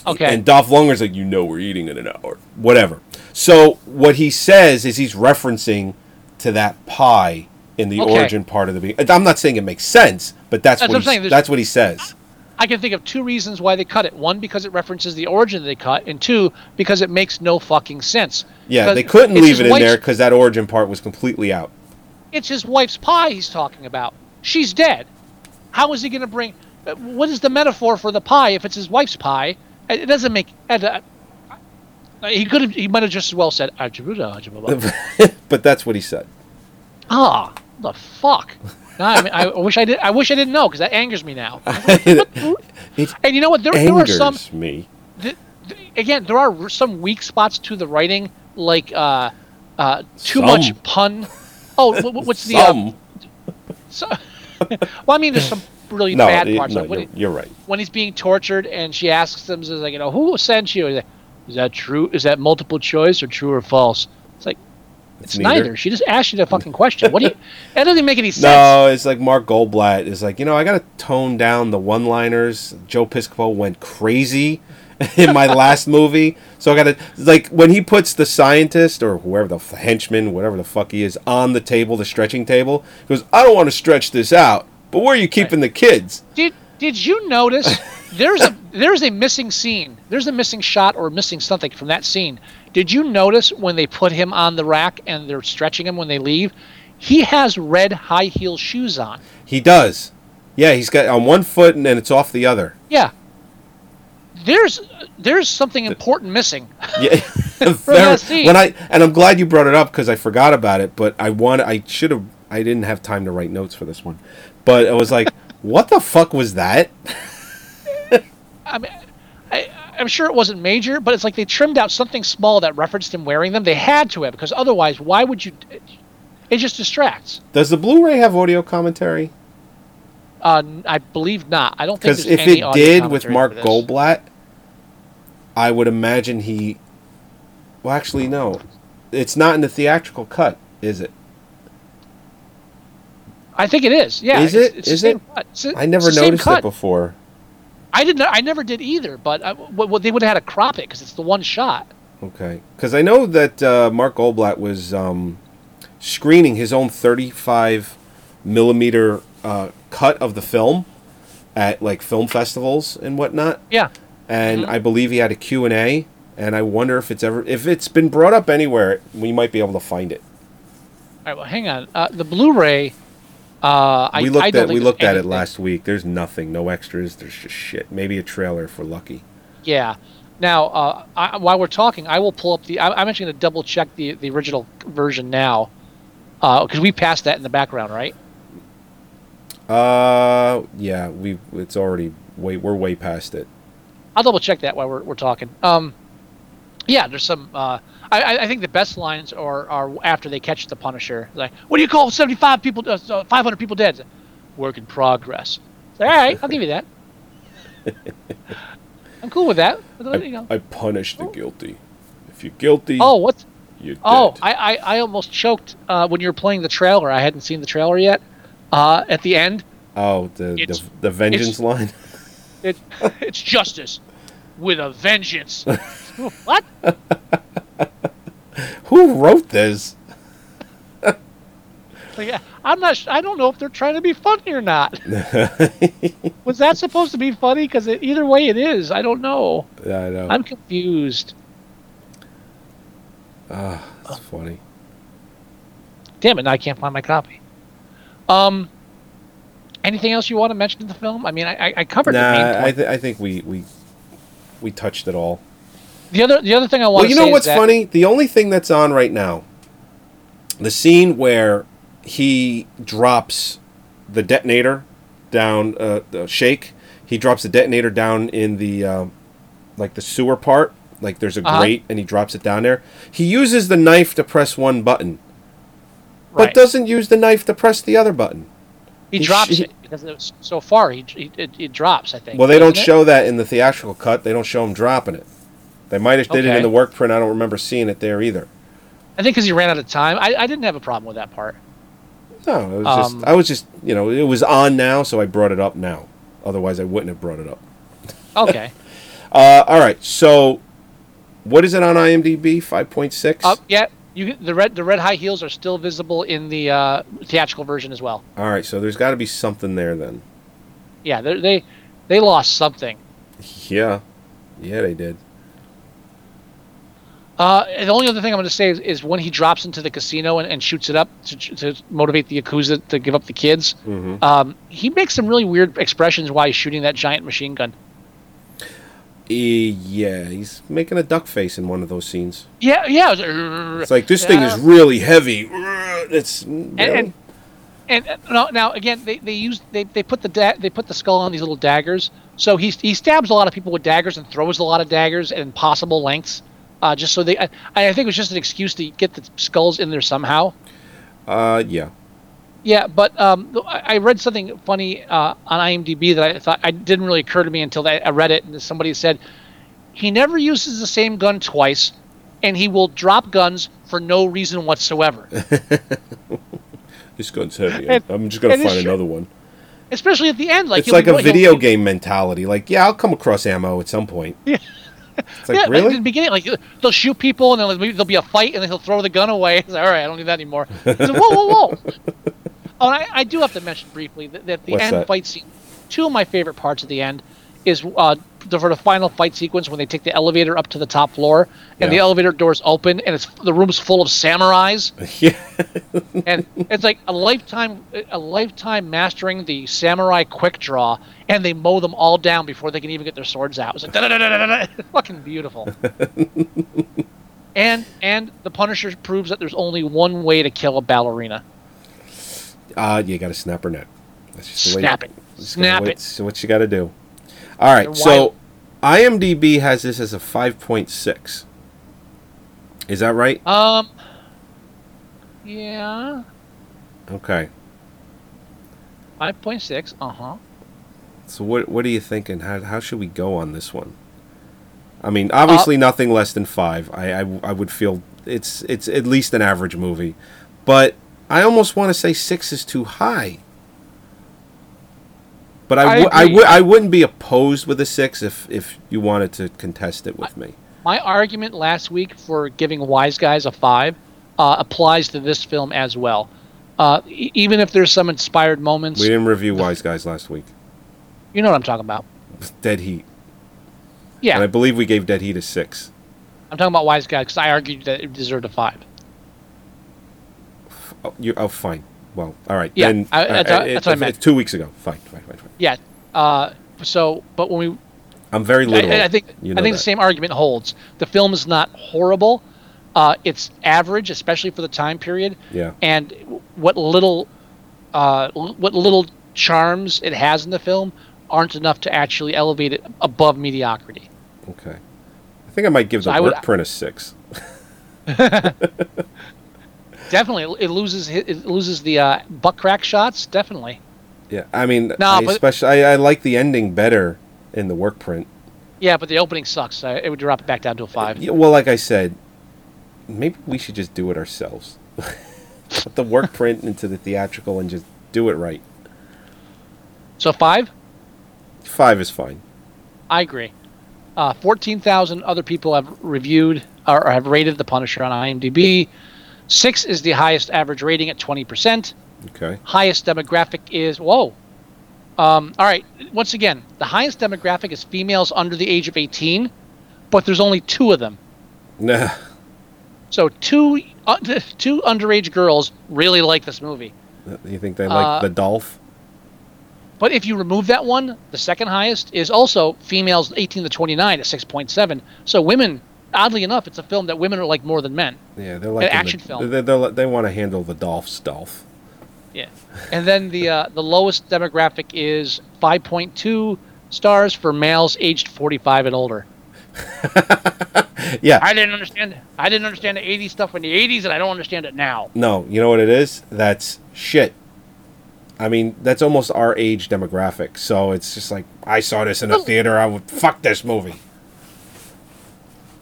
Okay. and Dolph Lundgren's like, you know, we're eating in an hour, whatever. So what he says is he's referencing to that pie in the Okay. origin part of the. Be- I'm not saying it makes sense, but that's, That's what, what I'm he, saying. That's what he says. I can think of two reasons why they cut it. One, because it references the origin they cut, and two, because it makes no fucking sense. Yeah, they couldn't leave it in there because that origin part was completely out. It's his wife's pie he's talking about. She's dead. How is he going to bring? What is the metaphor for the pie if it's his wife's pie? It doesn't make. uh, he could have. He might have just as well said "Ajabuda, ajabuda." but that's what he said. Ah, the fuck. Now, I, mean, I wish I did. I wish I didn't know because that angers me now. And you know what? There, there are some. me. th- th- again, there are some weak spots to the writing, like uh, uh, too Some. much pun. Oh, wh- wh- what's the? Uh, Some. so, well, I mean, there's some really no, bad it- parts. no, like when, you're, he- you're right. when he's being tortured, and she asks him, "Is like, you know, who sent you?" Like, Is that true? Is that multiple choice or true or false? It's like it's, neither. neither. She just asked you the fucking question. What do you? That doesn't make any sense. No, it's like Mark Goldblatt is like, you know, I got to tone down the one-liners. Joe Piscopo went crazy in my last movie, so I got to like when he puts the scientist or whoever the henchman, whatever the fuck he is, on the table, the stretching table. He goes, I don't want to stretch this out, but where are you keeping the kids? Did Did you notice there's a there's a missing scene? There's a missing shot or missing something from that scene. Did you notice when they put him on the rack and they're stretching him when they leave? He has red high heel shoes on. He does. Yeah, he's got on one foot and then it's off the other. Yeah. There's there's something important missing. Yeah, when I and I'm glad you brought it up because I forgot about it. But I want I should have I didn't have time to write notes for this one. But it was like, what the fuck was that? I mean, I, I'm sure it wasn't major, but it's like they trimmed out something small that referenced him wearing them. They had to have because otherwise, why would you? It just distracts. Does the Blu-ray have audio commentary? Uh, I believe not. I don't think Because if it did with Mark. Goldblatt, I would imagine he. Well, actually, no, it's not in the theatrical cut, is it? I think it is. Yeah. Is it's- it? It's the Is it? It's I never it's noticed it before. I didn't. I never did either. But I, well, well, they would have had to crop it because it's the one shot. Okay, because I know that uh, Mark Goldblatt was um, screening his own 35 millimeter uh, cut of the film at like film festivals and whatnot, Yeah. and Mm-hmm. I believe he had a Q and A. And I wonder if it's ever if it's been brought up anywhere, we might be able to find it. All right. Well, hang on. Uh, the Blu-ray. Uh, we I looked don't at we looked at it last week. There's nothing, no extras. There's just shit. Maybe a trailer for Lucky. Yeah. Now, uh, I, while we're talking, I will pull up the. I, I'm actually going to double check the the original version now, because we passed that in the background, right? Uh, yeah, we it's already way we're way past it. I'll double check that while we're, we're talking. Um, yeah, there's some. Uh, I, I- think the best lines are are after they catch the Punisher. Like, what do you call 75 people, uh, 500 people dead? work in progress. All right, I'll give you that. I'm cool with that. I, You know. I punish the guilty. If you're guilty, Oh, what? you're Oh. I, I, I almost choked uh, when you were playing the trailer. I hadn't seen the trailer yet. Uh, at the end, Oh, the the, the vengeance it's- line. it, it's justice with a vengeance. what? Who wrote this? Like, I'm not. sh- I don't know if they're trying to be funny or not. Was that supposed to be funny? Because either way, it is. I don't know. Yeah, I know. I'm confused. ah That's funny. Damn it! Now I can't find my copy. Um. Anything else you want to mention in the film? I mean, I, I- covered the main Nah, I, th- I think we, we we touched it all. the other the other thing I want Well, to you know what's funny? The only thing that's on right now, the scene where he drops the detonator down, uh, the shake. He drops the detonator down in the um, like the sewer part. Like there's a Uh-huh. grate, and he drops it down there. He uses the knife to press one button, Right. but doesn't use the knife to press the other button. He he drops sh- it because it was so far. He, he it, it drops. I think. Well, they don't doesn't it? show that in the theatrical cut. They don't show him dropping it. They might have did it in the work print. I don't remember seeing it there either. I think because he ran out of time. I, I didn't have a problem with that part. No, it was Um, just I was just you know it was on now, so I brought it up now. Otherwise, I wouldn't have brought it up. Okay. Uh, all right, so what is it on IMDb? Five point six. uh, yeah. You the red the red high heels are still visible in the uh, theatrical version as well. All right, so there's got to be something there then. Yeah, they they they lost something. Yeah, yeah, they did. Uh, the only other thing I'm going to say is, is when he drops into the casino and, and shoots it up to, to motivate the yakuza to give up the kids. Mm-hmm. Um, he makes some really weird expressions while he's shooting that giant machine gun. Yeah, he's making a duck face in one of those scenes. Yeah, yeah. It's like this thing is really heavy. It's and, and and uh, now, now again they, they use they, they put the da- they put the skull on these little daggers so he, he stabs a lot of people with daggers and throws a lot of daggers at impossible lengths uh, just so they I, I think it was just an excuse to get the skulls in there somehow uh, yeah. Yeah but um, I I read something funny uh, on IMDb that I thought I didn't really occur to me until I read it and somebody said he never uses the same gun twice and he will drop guns for no reason whatsoever This gun's heavy. And- I'm just gonna find another one. especially at the end like it's like a he'll- video he'll- game mentality. Like, yeah, I'll come across ammo at some point. Yeah. It's like yeah, really. Like in the beginning, like they'll shoot people, and then like, maybe there'll be a fight, and then he'll throw the gun away. It's like, all right, I don't need that anymore. Like, whoa, whoa, whoa! Oh, and I, I do have to mention briefly that, that the What's end that? fight scene. Two of my favorite parts of the end is uh, the, for the final fight sequence when they take the elevator up to the top floor, and the Yeah. elevator doors open, and it's the room's full of samurais, yeah. and it's like a lifetime, a lifetime mastering the samurai quick draw, and they mow them all down before they can even get their swords out. It's like da-da-da-da-da-da. fucking beautiful. and and the Punisher proves that there's only one way to kill a ballerina. Uh, you got to snap her neck. That's just the way- Snap it. Snap it. It's what you got to do. All right, so IMDb has this as a 5.6. Is that right? Um. Yeah. Okay. Five point six. Uh huh. So what what are you thinking? How how should we go on this one? I mean, Uh, obviously nothing less than five. I, I I would feel it's it's at least an average movie, but I almost want to say six is too high. But I, I w- I, agree. w- I wouldn't be opposed with a six if if you wanted to contest it with me. My argument last week for giving Wise Guys a five uh, applies to this film as well. Uh, e- even if there's some inspired moments, We didn't review Wise Guys last week. you know what I'm talking about. Dead Heat, Yeah, and I believe we gave Dead Heat a six. I'm talking about Wise Guys because I argued that it deserved a five. Oh, you, oh fine. Well, all right. Yeah, then, I- that's- uh, that's it- what I meant. two weeks ago. Fine, fine, fine, fine. Yeah. Uh, so, but when we I'm very I, literal. I think you I think that. the same argument holds. The film is not horrible. Uh, it's average, especially for the time period. Yeah. And what little, uh, what little charms it has in the film aren't enough to actually elevate it above mediocrity. Okay. I think I might give So the would- print a six. Definitely, it loses it loses the uh, butt crack shots. Definitely. Yeah, I mean, No, I but- especially I, I like the ending better in the work print. Yeah, but the opening sucks. Uh, it would drop it back down to a five. Yeah, well, like I said, maybe we should just do it ourselves. Put the work print into the theatrical and just do it right. So five. Five is fine. I agree. Uh, 14,000 other people have reviewed or have rated The Punisher on IMDb. Six is the highest average rating at 20%. Okay. Highest demographic is, whoa. Um, all right. Once again, the highest demographic is females under the age of 18, but there's only two of them. Nah. So two, uh, two underage girls really like this movie. You think they like Uh, the Dolph? But if you remove that one, the second highest is also females 18 to 29 at 6.7. So women, oddly enough, it's a film that women are like more than men. Yeah, they're like action the, film. They, they, they want to handle the Dolph's stuff. Yeah. And then the uh, the lowest demographic is 5.2 stars for males aged 45 and older. Yeah. I didn't understand. I didn't understand the 80s stuff in the 80s, and I don't understand it now. No, you know what it is? That's shit. I mean, that's almost our age demographic. So it's just like I saw this in a theater. I would fuck this movie.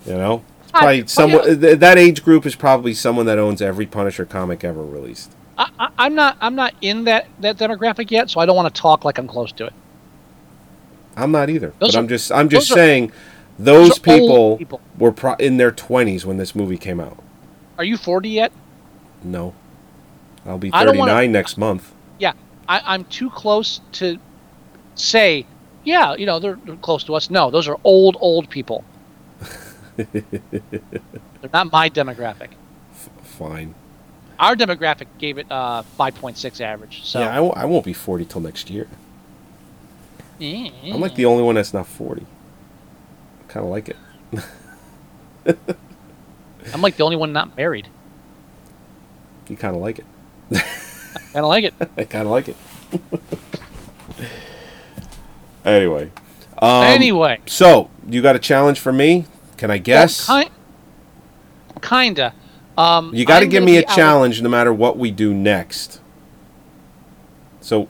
You know, it's probably someone th- that age group is probably someone that owns every Punisher comic ever released. I, I, I'm not. I'm not in that that demographic yet, so I don't want to talk like I'm close to it. I'm not either, Those but are- I'm just I'm just those are- saying those, people, people. were pro- in their 20s when this movie came out. Are you 40 yet? No, I'll be 39 wanna- next month. Yeah, I, I'm too close to say, yeah, you know, they're, they're close to us. No, those are old, old people. They're not my demographic. Fine. Our demographic gave it uh, 5.6 average. So Yeah, I w- I won't be 40 till next year. I'm like the only one that's not 40. Kind of like it. I'm like the only one not married. You kind of like it. Kind of like it. I kind of like it. anyway. Um, anyway, So, you got a challenge for me? Can I guess? Well, ki- kinda. Um, you got to give me a out- challenge no matter what we do next. So,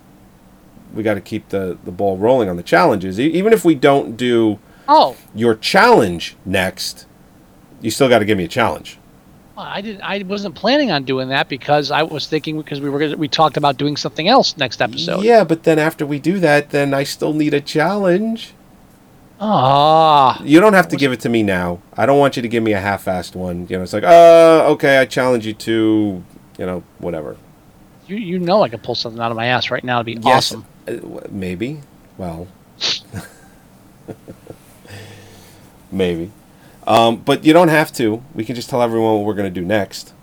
we got to keep the, the ball rolling on the challenges. E- even if we don't do Oh, your challenge next, you still got to give me a challenge. well, I didn't. I wasn't planning on doing that because I was thinking because we were gonna, we talked about doing something else next episode. Yeah, but then after we do that, then I still need a challenge. Ah, You don't have to give it to me now. I don't want you to give me a half-assed one. You know, it's like, uh, okay, I challenge you to, you know, whatever. you you know I can pull something out of my ass right now. It'd be Yes, awesome. uh, maybe. Well, maybe. Um, but you don't have to. We can just tell everyone what we're going to do next.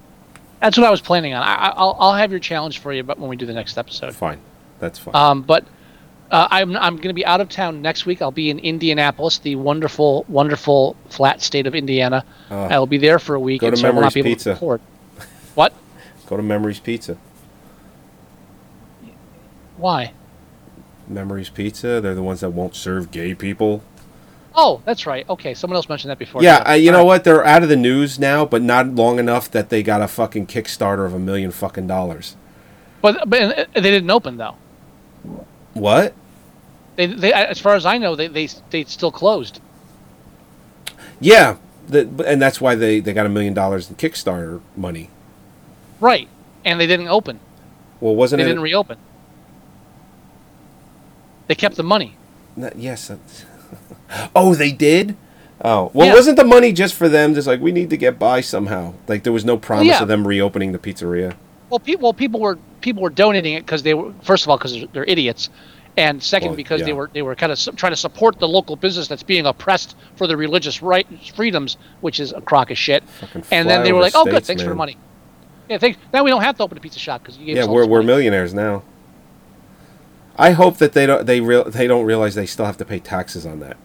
That's what I was planning on. I, I- I'll I'll have your challenge for you, but when we do the next episode. Fine. That's fine. Um, but uh, I'm I'm going to be out of town next week. I'll be in Indianapolis, the wonderful, wonderful flat state of Indiana. Uh, I'll be there for a week, go and to so I will not Memories Pizza. to. What? Go to Memories Pizza. Why? Memories Pizza. They're the ones that won't serve gay people. Oh, that's right. Okay, someone else mentioned that before. Yeah, uh, you all know right. what? They're out of the news now, but not long enough that they got a fucking Kickstarter of a million fucking dollars. But but they didn't open though. What? They, they as far as I know, they they they still closed. Yeah, the, and that's why they, they got a million dollars in Kickstarter money. Right, and they didn't open. Well, wasn't They it? didn't reopen. They kept the money. Not- yes. Uh, oh, they did. Oh, well, Yeah. wasn't the money just for them? Just like we need to get by somehow. Like there was no promise yeah. of them reopening the pizzeria. Well, people well, people were people were donating it because they were first of all because they're idiots, and second Well, because they were they were kind of su- trying to support the local business that's being oppressed for their religious right freedoms, which is a crock of shit. And then they were like, "Oh, good, thanks for the money." Yeah, thanks. Now we don't have to open a pizza shop because you gave Yeah, us we're we're money. millionaires now. I hope that they don't they real they don't realize they still have to pay taxes on that.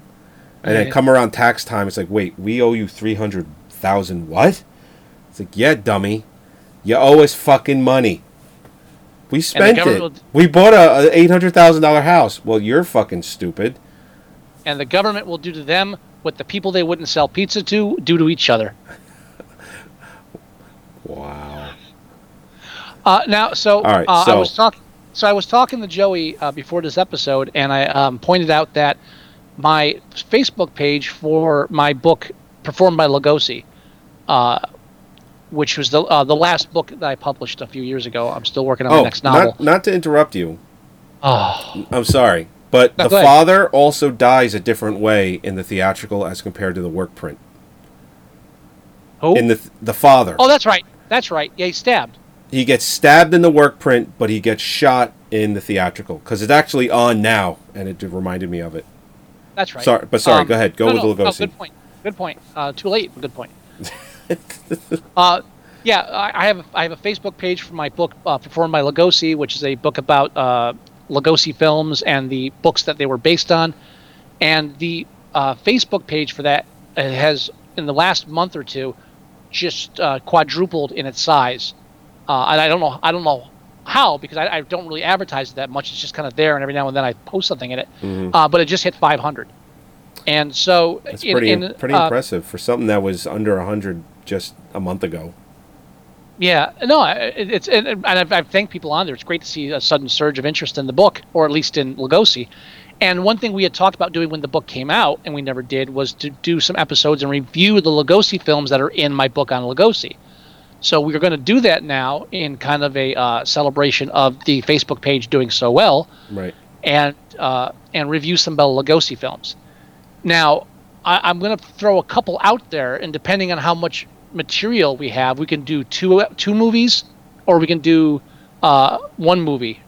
And then Yeah. come around tax time, it's like, wait, we owe you three hundred thousand. What? It's like, yeah, dummy, you owe us fucking money. We spent it. government We bought a, a eight hundred thousand dollar house. Well, you're fucking stupid. and the government will do to them what the people they wouldn't sell pizza to do to each other. Wow. Uh, now, so, right, uh, I was talking. so I was talking to Joey uh, before this episode, and I um, pointed out that my Facebook page for my book, performed by Lugosi, uh, which was the uh, the last book that I published a few years ago. I'm still working on Oh, the next novel. not not to interrupt you. oh, I'm sorry, but No, the father also dies a different way in the theatrical as compared to the work print. who? In the th- the father, oh, that's right. That's right. Yeah, he's stabbed. he gets stabbed in the work print, but he gets shot in the theatrical because it's actually on now, and it reminded me of it. That's right. Um, Sorry- but sorry, go ahead. Go no, with no, no, Lugosi. good point. Good point. Uh, too late. but Good point. uh, yeah, I, I have a, I have a Facebook page for my book, uh, performed by Lugosi, which is a book about uh, Lugosi films and the books that they were based on. And the uh, Facebook page for that uh, has, in the last month or two, just uh, quadrupled in its size. Uh, and I don't know, I don't know how because I, I don't really advertise it that much. It's just kind of there, and every now and then I post something in it. Uh, but it just hit 500. And so, That's in- pretty in, pretty uh, impressive for something that was under hundred just a month ago. Yeah, no, it's and, and I've, I've thanked people on there. It's great to see a sudden surge of interest in the book, or at least in Lugosi. And one thing we had talked about doing when the book came out, and we never did, was to do some episodes and review the Lugosi films that are in my book on Lugosi. So we're going to do that now in kind of a uh, celebration of the Facebook page doing so well, Right. and uh, and review some Bela Lugosi films. Now, I, I'm going to throw a couple out there, and depending on how much material we have, we can do two two movies, or we can do uh, one movie.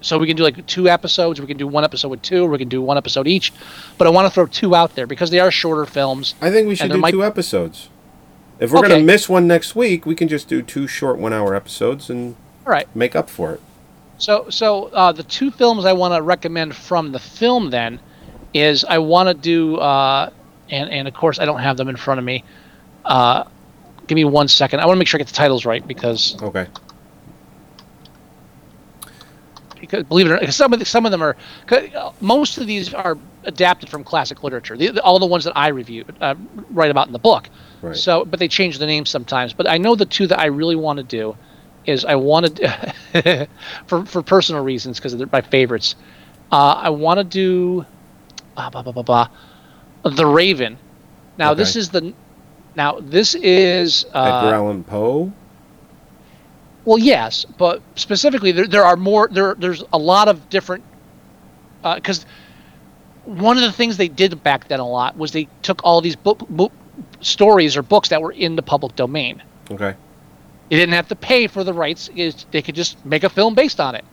So we can do like two episodes. We can do one episode with two. Or we can do one episode each. But I want to throw two out there because they are shorter films. I think we should do might- two episodes. If we're Okay. gonna miss one next week, we can just do two short one-hour episodes and All right. make up for it. So, so uh, the two films I want to recommend from the film then is I want to do, uh, and and of course I don't have them in front of me. Uh, give me one second. I want to make sure I get the titles right because Okay. because believe it or not, some of the, some of them are 'cause, uh, most of these are adapted from classic literature. The, the- all the ones that I reviewed, uh, write about in the book. Right. So, but they change the names sometimes. But I know the two that I really want to do is I wanted for for personal reasons because they're my favorites. Uh, I want to do blah, blah, blah, blah, the Raven. Now this Okay. is the now this is uh, Edgar Allan Poe. well, yes, but specifically, there, there are more. There, there's a lot of different. Because one of the things they did back then a lot was they took all these book, book stories or books that were in the public domain. Okay. They didn't have to pay for the rights; is they could just make a film based on it.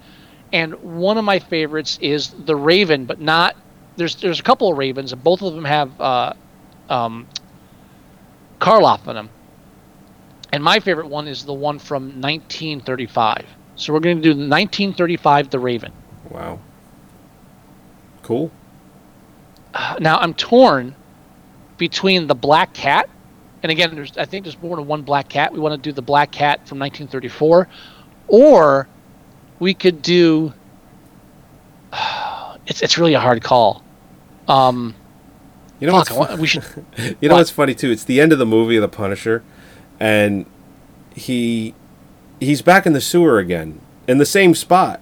And one of my favorites is the Raven, but not. There's there's a couple of Ravens, and both of them have uh, um, Karloff in them. And my favorite one is the one from 1935. So we're going to do 1935 The Raven. Wow. Cool. Now I'm torn between the Black Cat, and again, there's I think there's more than one Black Cat. We want to do the Black Cat from 1934, or we could do. It's it's really a hard call. Um, You know fuck, what's we should. You know What? what's funny too? It's the end of the movie of The Punisher, and he he's back in the sewer again in the same spot.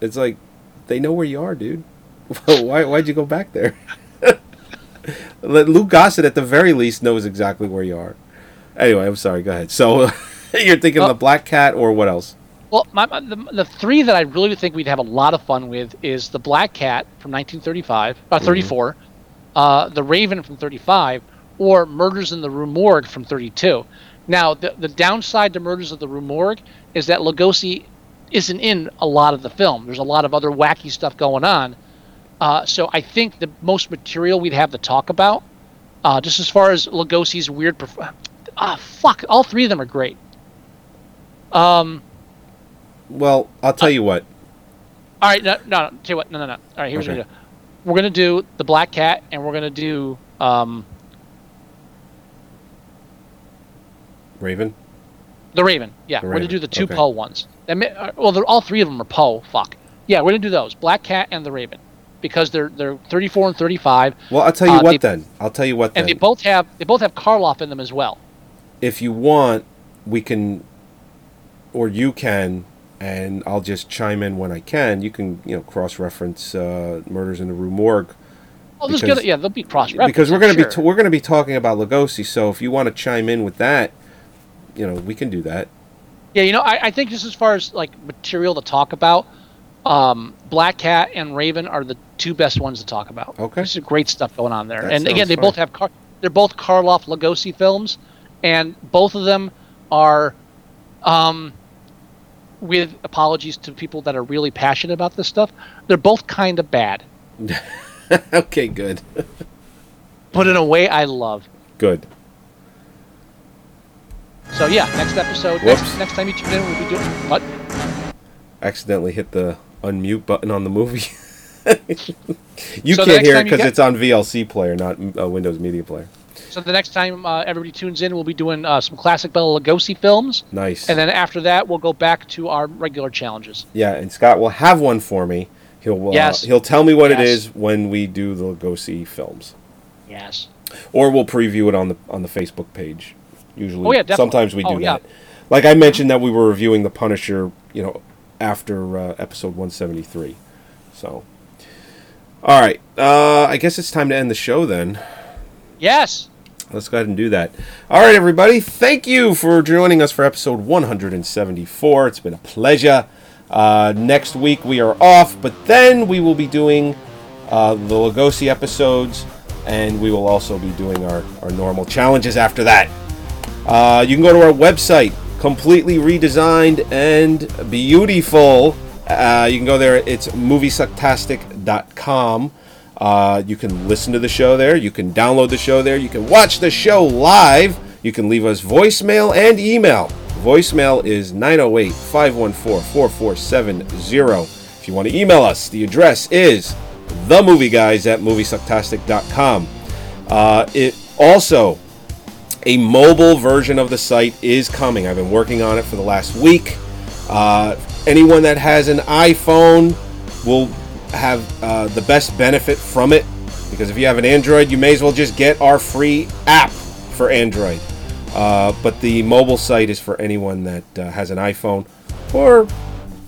It's like they know where you are, dude. Why why'd you go back there? Let Lou Gossett at the very least knows exactly where you are. Anyway, I'm sorry. Go ahead. So you're thinking Uh, the Black Cat or what else? Well, my, my- the, the three that I really think we'd have a lot of fun with is the Black Cat from 1935, uh, 34, uh, the Raven from 35, or Murders in the Rue Morgue from 32. Now, the, the downside to Murders of the Rue Morgue is that Lugosi isn't in a lot of the film. There's a lot of other wacky stuff going on. Uh, so I think the most material we'd have to talk about, uh, just as far as Lugosi's weird, perf- ah, fuck, all three of them are great. Um, Well, I'll tell you what. All right, no, no, no. Tell you what, no, no, no. All right, here's what we're gonna do. We're gonna do the Black Cat, and we're gonna do um, Raven. the Raven. Yeah, The we're gonna do the two okay. Poe ones. May, uh, well, they're, all three of them are Poe. Fuck. Yeah, we're gonna do those. Black Cat and the Raven, because they're they're 34 and 35, Well, I'll tell you Uh, what they- then. I'll tell you what then. and they both have they both have Karloff in them as well. if you want, we can, or you can, and I'll just chime in when I can. You can you know cross reference uh, Murders in the Rue Morgue Well, because- gonna yeah, there'll be cross because we're going to be t- we're going to be talking about Lugosi. So if you want to chime in with that, you know we can do that. Yeah, you know, I, I think just as far as like material to talk about, um, Black Cat and Raven are the two best ones to talk about. Okay. there's some great stuff going on there, That and again, they fine. both have car- they're both Karloff Lugosi films, and both of them are, um, with apologies to people that are really passionate about this stuff, they're both kind of bad, okay, good, but in a way I love. good. So yeah, next episode, next, next time you tune in, we'll be doing what? Accidentally hit the unmute button on the movie. you So can't hear it because get- it's on VLC player, not uh, Windows Media Player. So the next time uh, everybody tunes in, we'll be doing uh, some classic Bela Lugosi films. Nice. And then after that, we'll go back to our regular challenges. Yeah, and Scott will have one for me. He'll uh, Yes. he'll tell me what it Yes. is when we do the Lugosi films, Yes. or we'll preview it on the on the Facebook page. Usually, Oh, yeah, definitely. sometimes we do Oh, yeah. that. Like I mentioned that we were reviewing the Punisher, you know, after uh, episode one seventy three. So, all right, uh, I guess it's time to end the show then. Yes. Let's go ahead and do that. All right, everybody. Thank you for joining us for episode 174. It's been a pleasure. Uh, next week we are off, but then we will be doing uh, the Lugosi episodes, and we will also be doing our, our normal challenges after that. Uh, you can go to our website, completely redesigned and beautiful. Uh, you can go there. It's moviesucktastic.com. Uh, you can listen to the show there. You can download the show there. You can watch the show live. You can leave us voicemail and email. Voicemail is 908 514 4470. If you want to email us, the address is themovieguys at moviesucktastic.com. Uh, it also, a mobile version of the site is coming. I've been working on it for the last week. Uh, anyone that has an iPhone will have uh, the best benefit from it because if you have an Android, you may as well just get our free app for Android. Uh, but the mobile site is for anyone that uh, has an iPhone or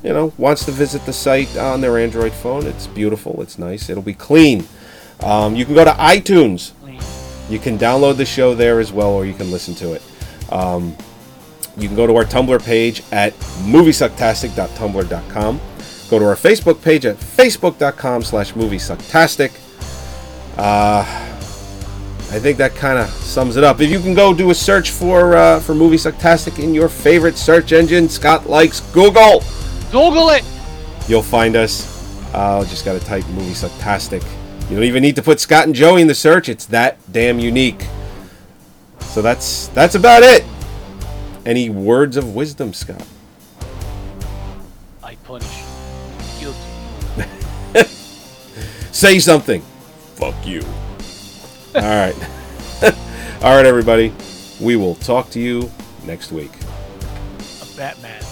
you know wants to visit the site on their Android phone. It's beautiful. It's nice. It'll be clean. Um, you can go to iTunes. You can download the show there as well, or you can listen to it. Um, you can go to our Tumblr page at moviesucktastic.tumblr.com. Go to our Facebook page at facebook.com slash moviesucktastic. Uh, I think that kind of sums it up. If you can go do a search for uh, for Movie Sucktastic in your favorite search engine, Scott likes Google. Google it. You'll find us. Uh, just got to type Movie Sucktastic. You don't even need to put Scott and Joey in the search. It's that damn unique. So that's that's about it. Any words of wisdom, Scott? Say something. Fuck you. All right. All right, everybody. We will talk to you next week. A Batman.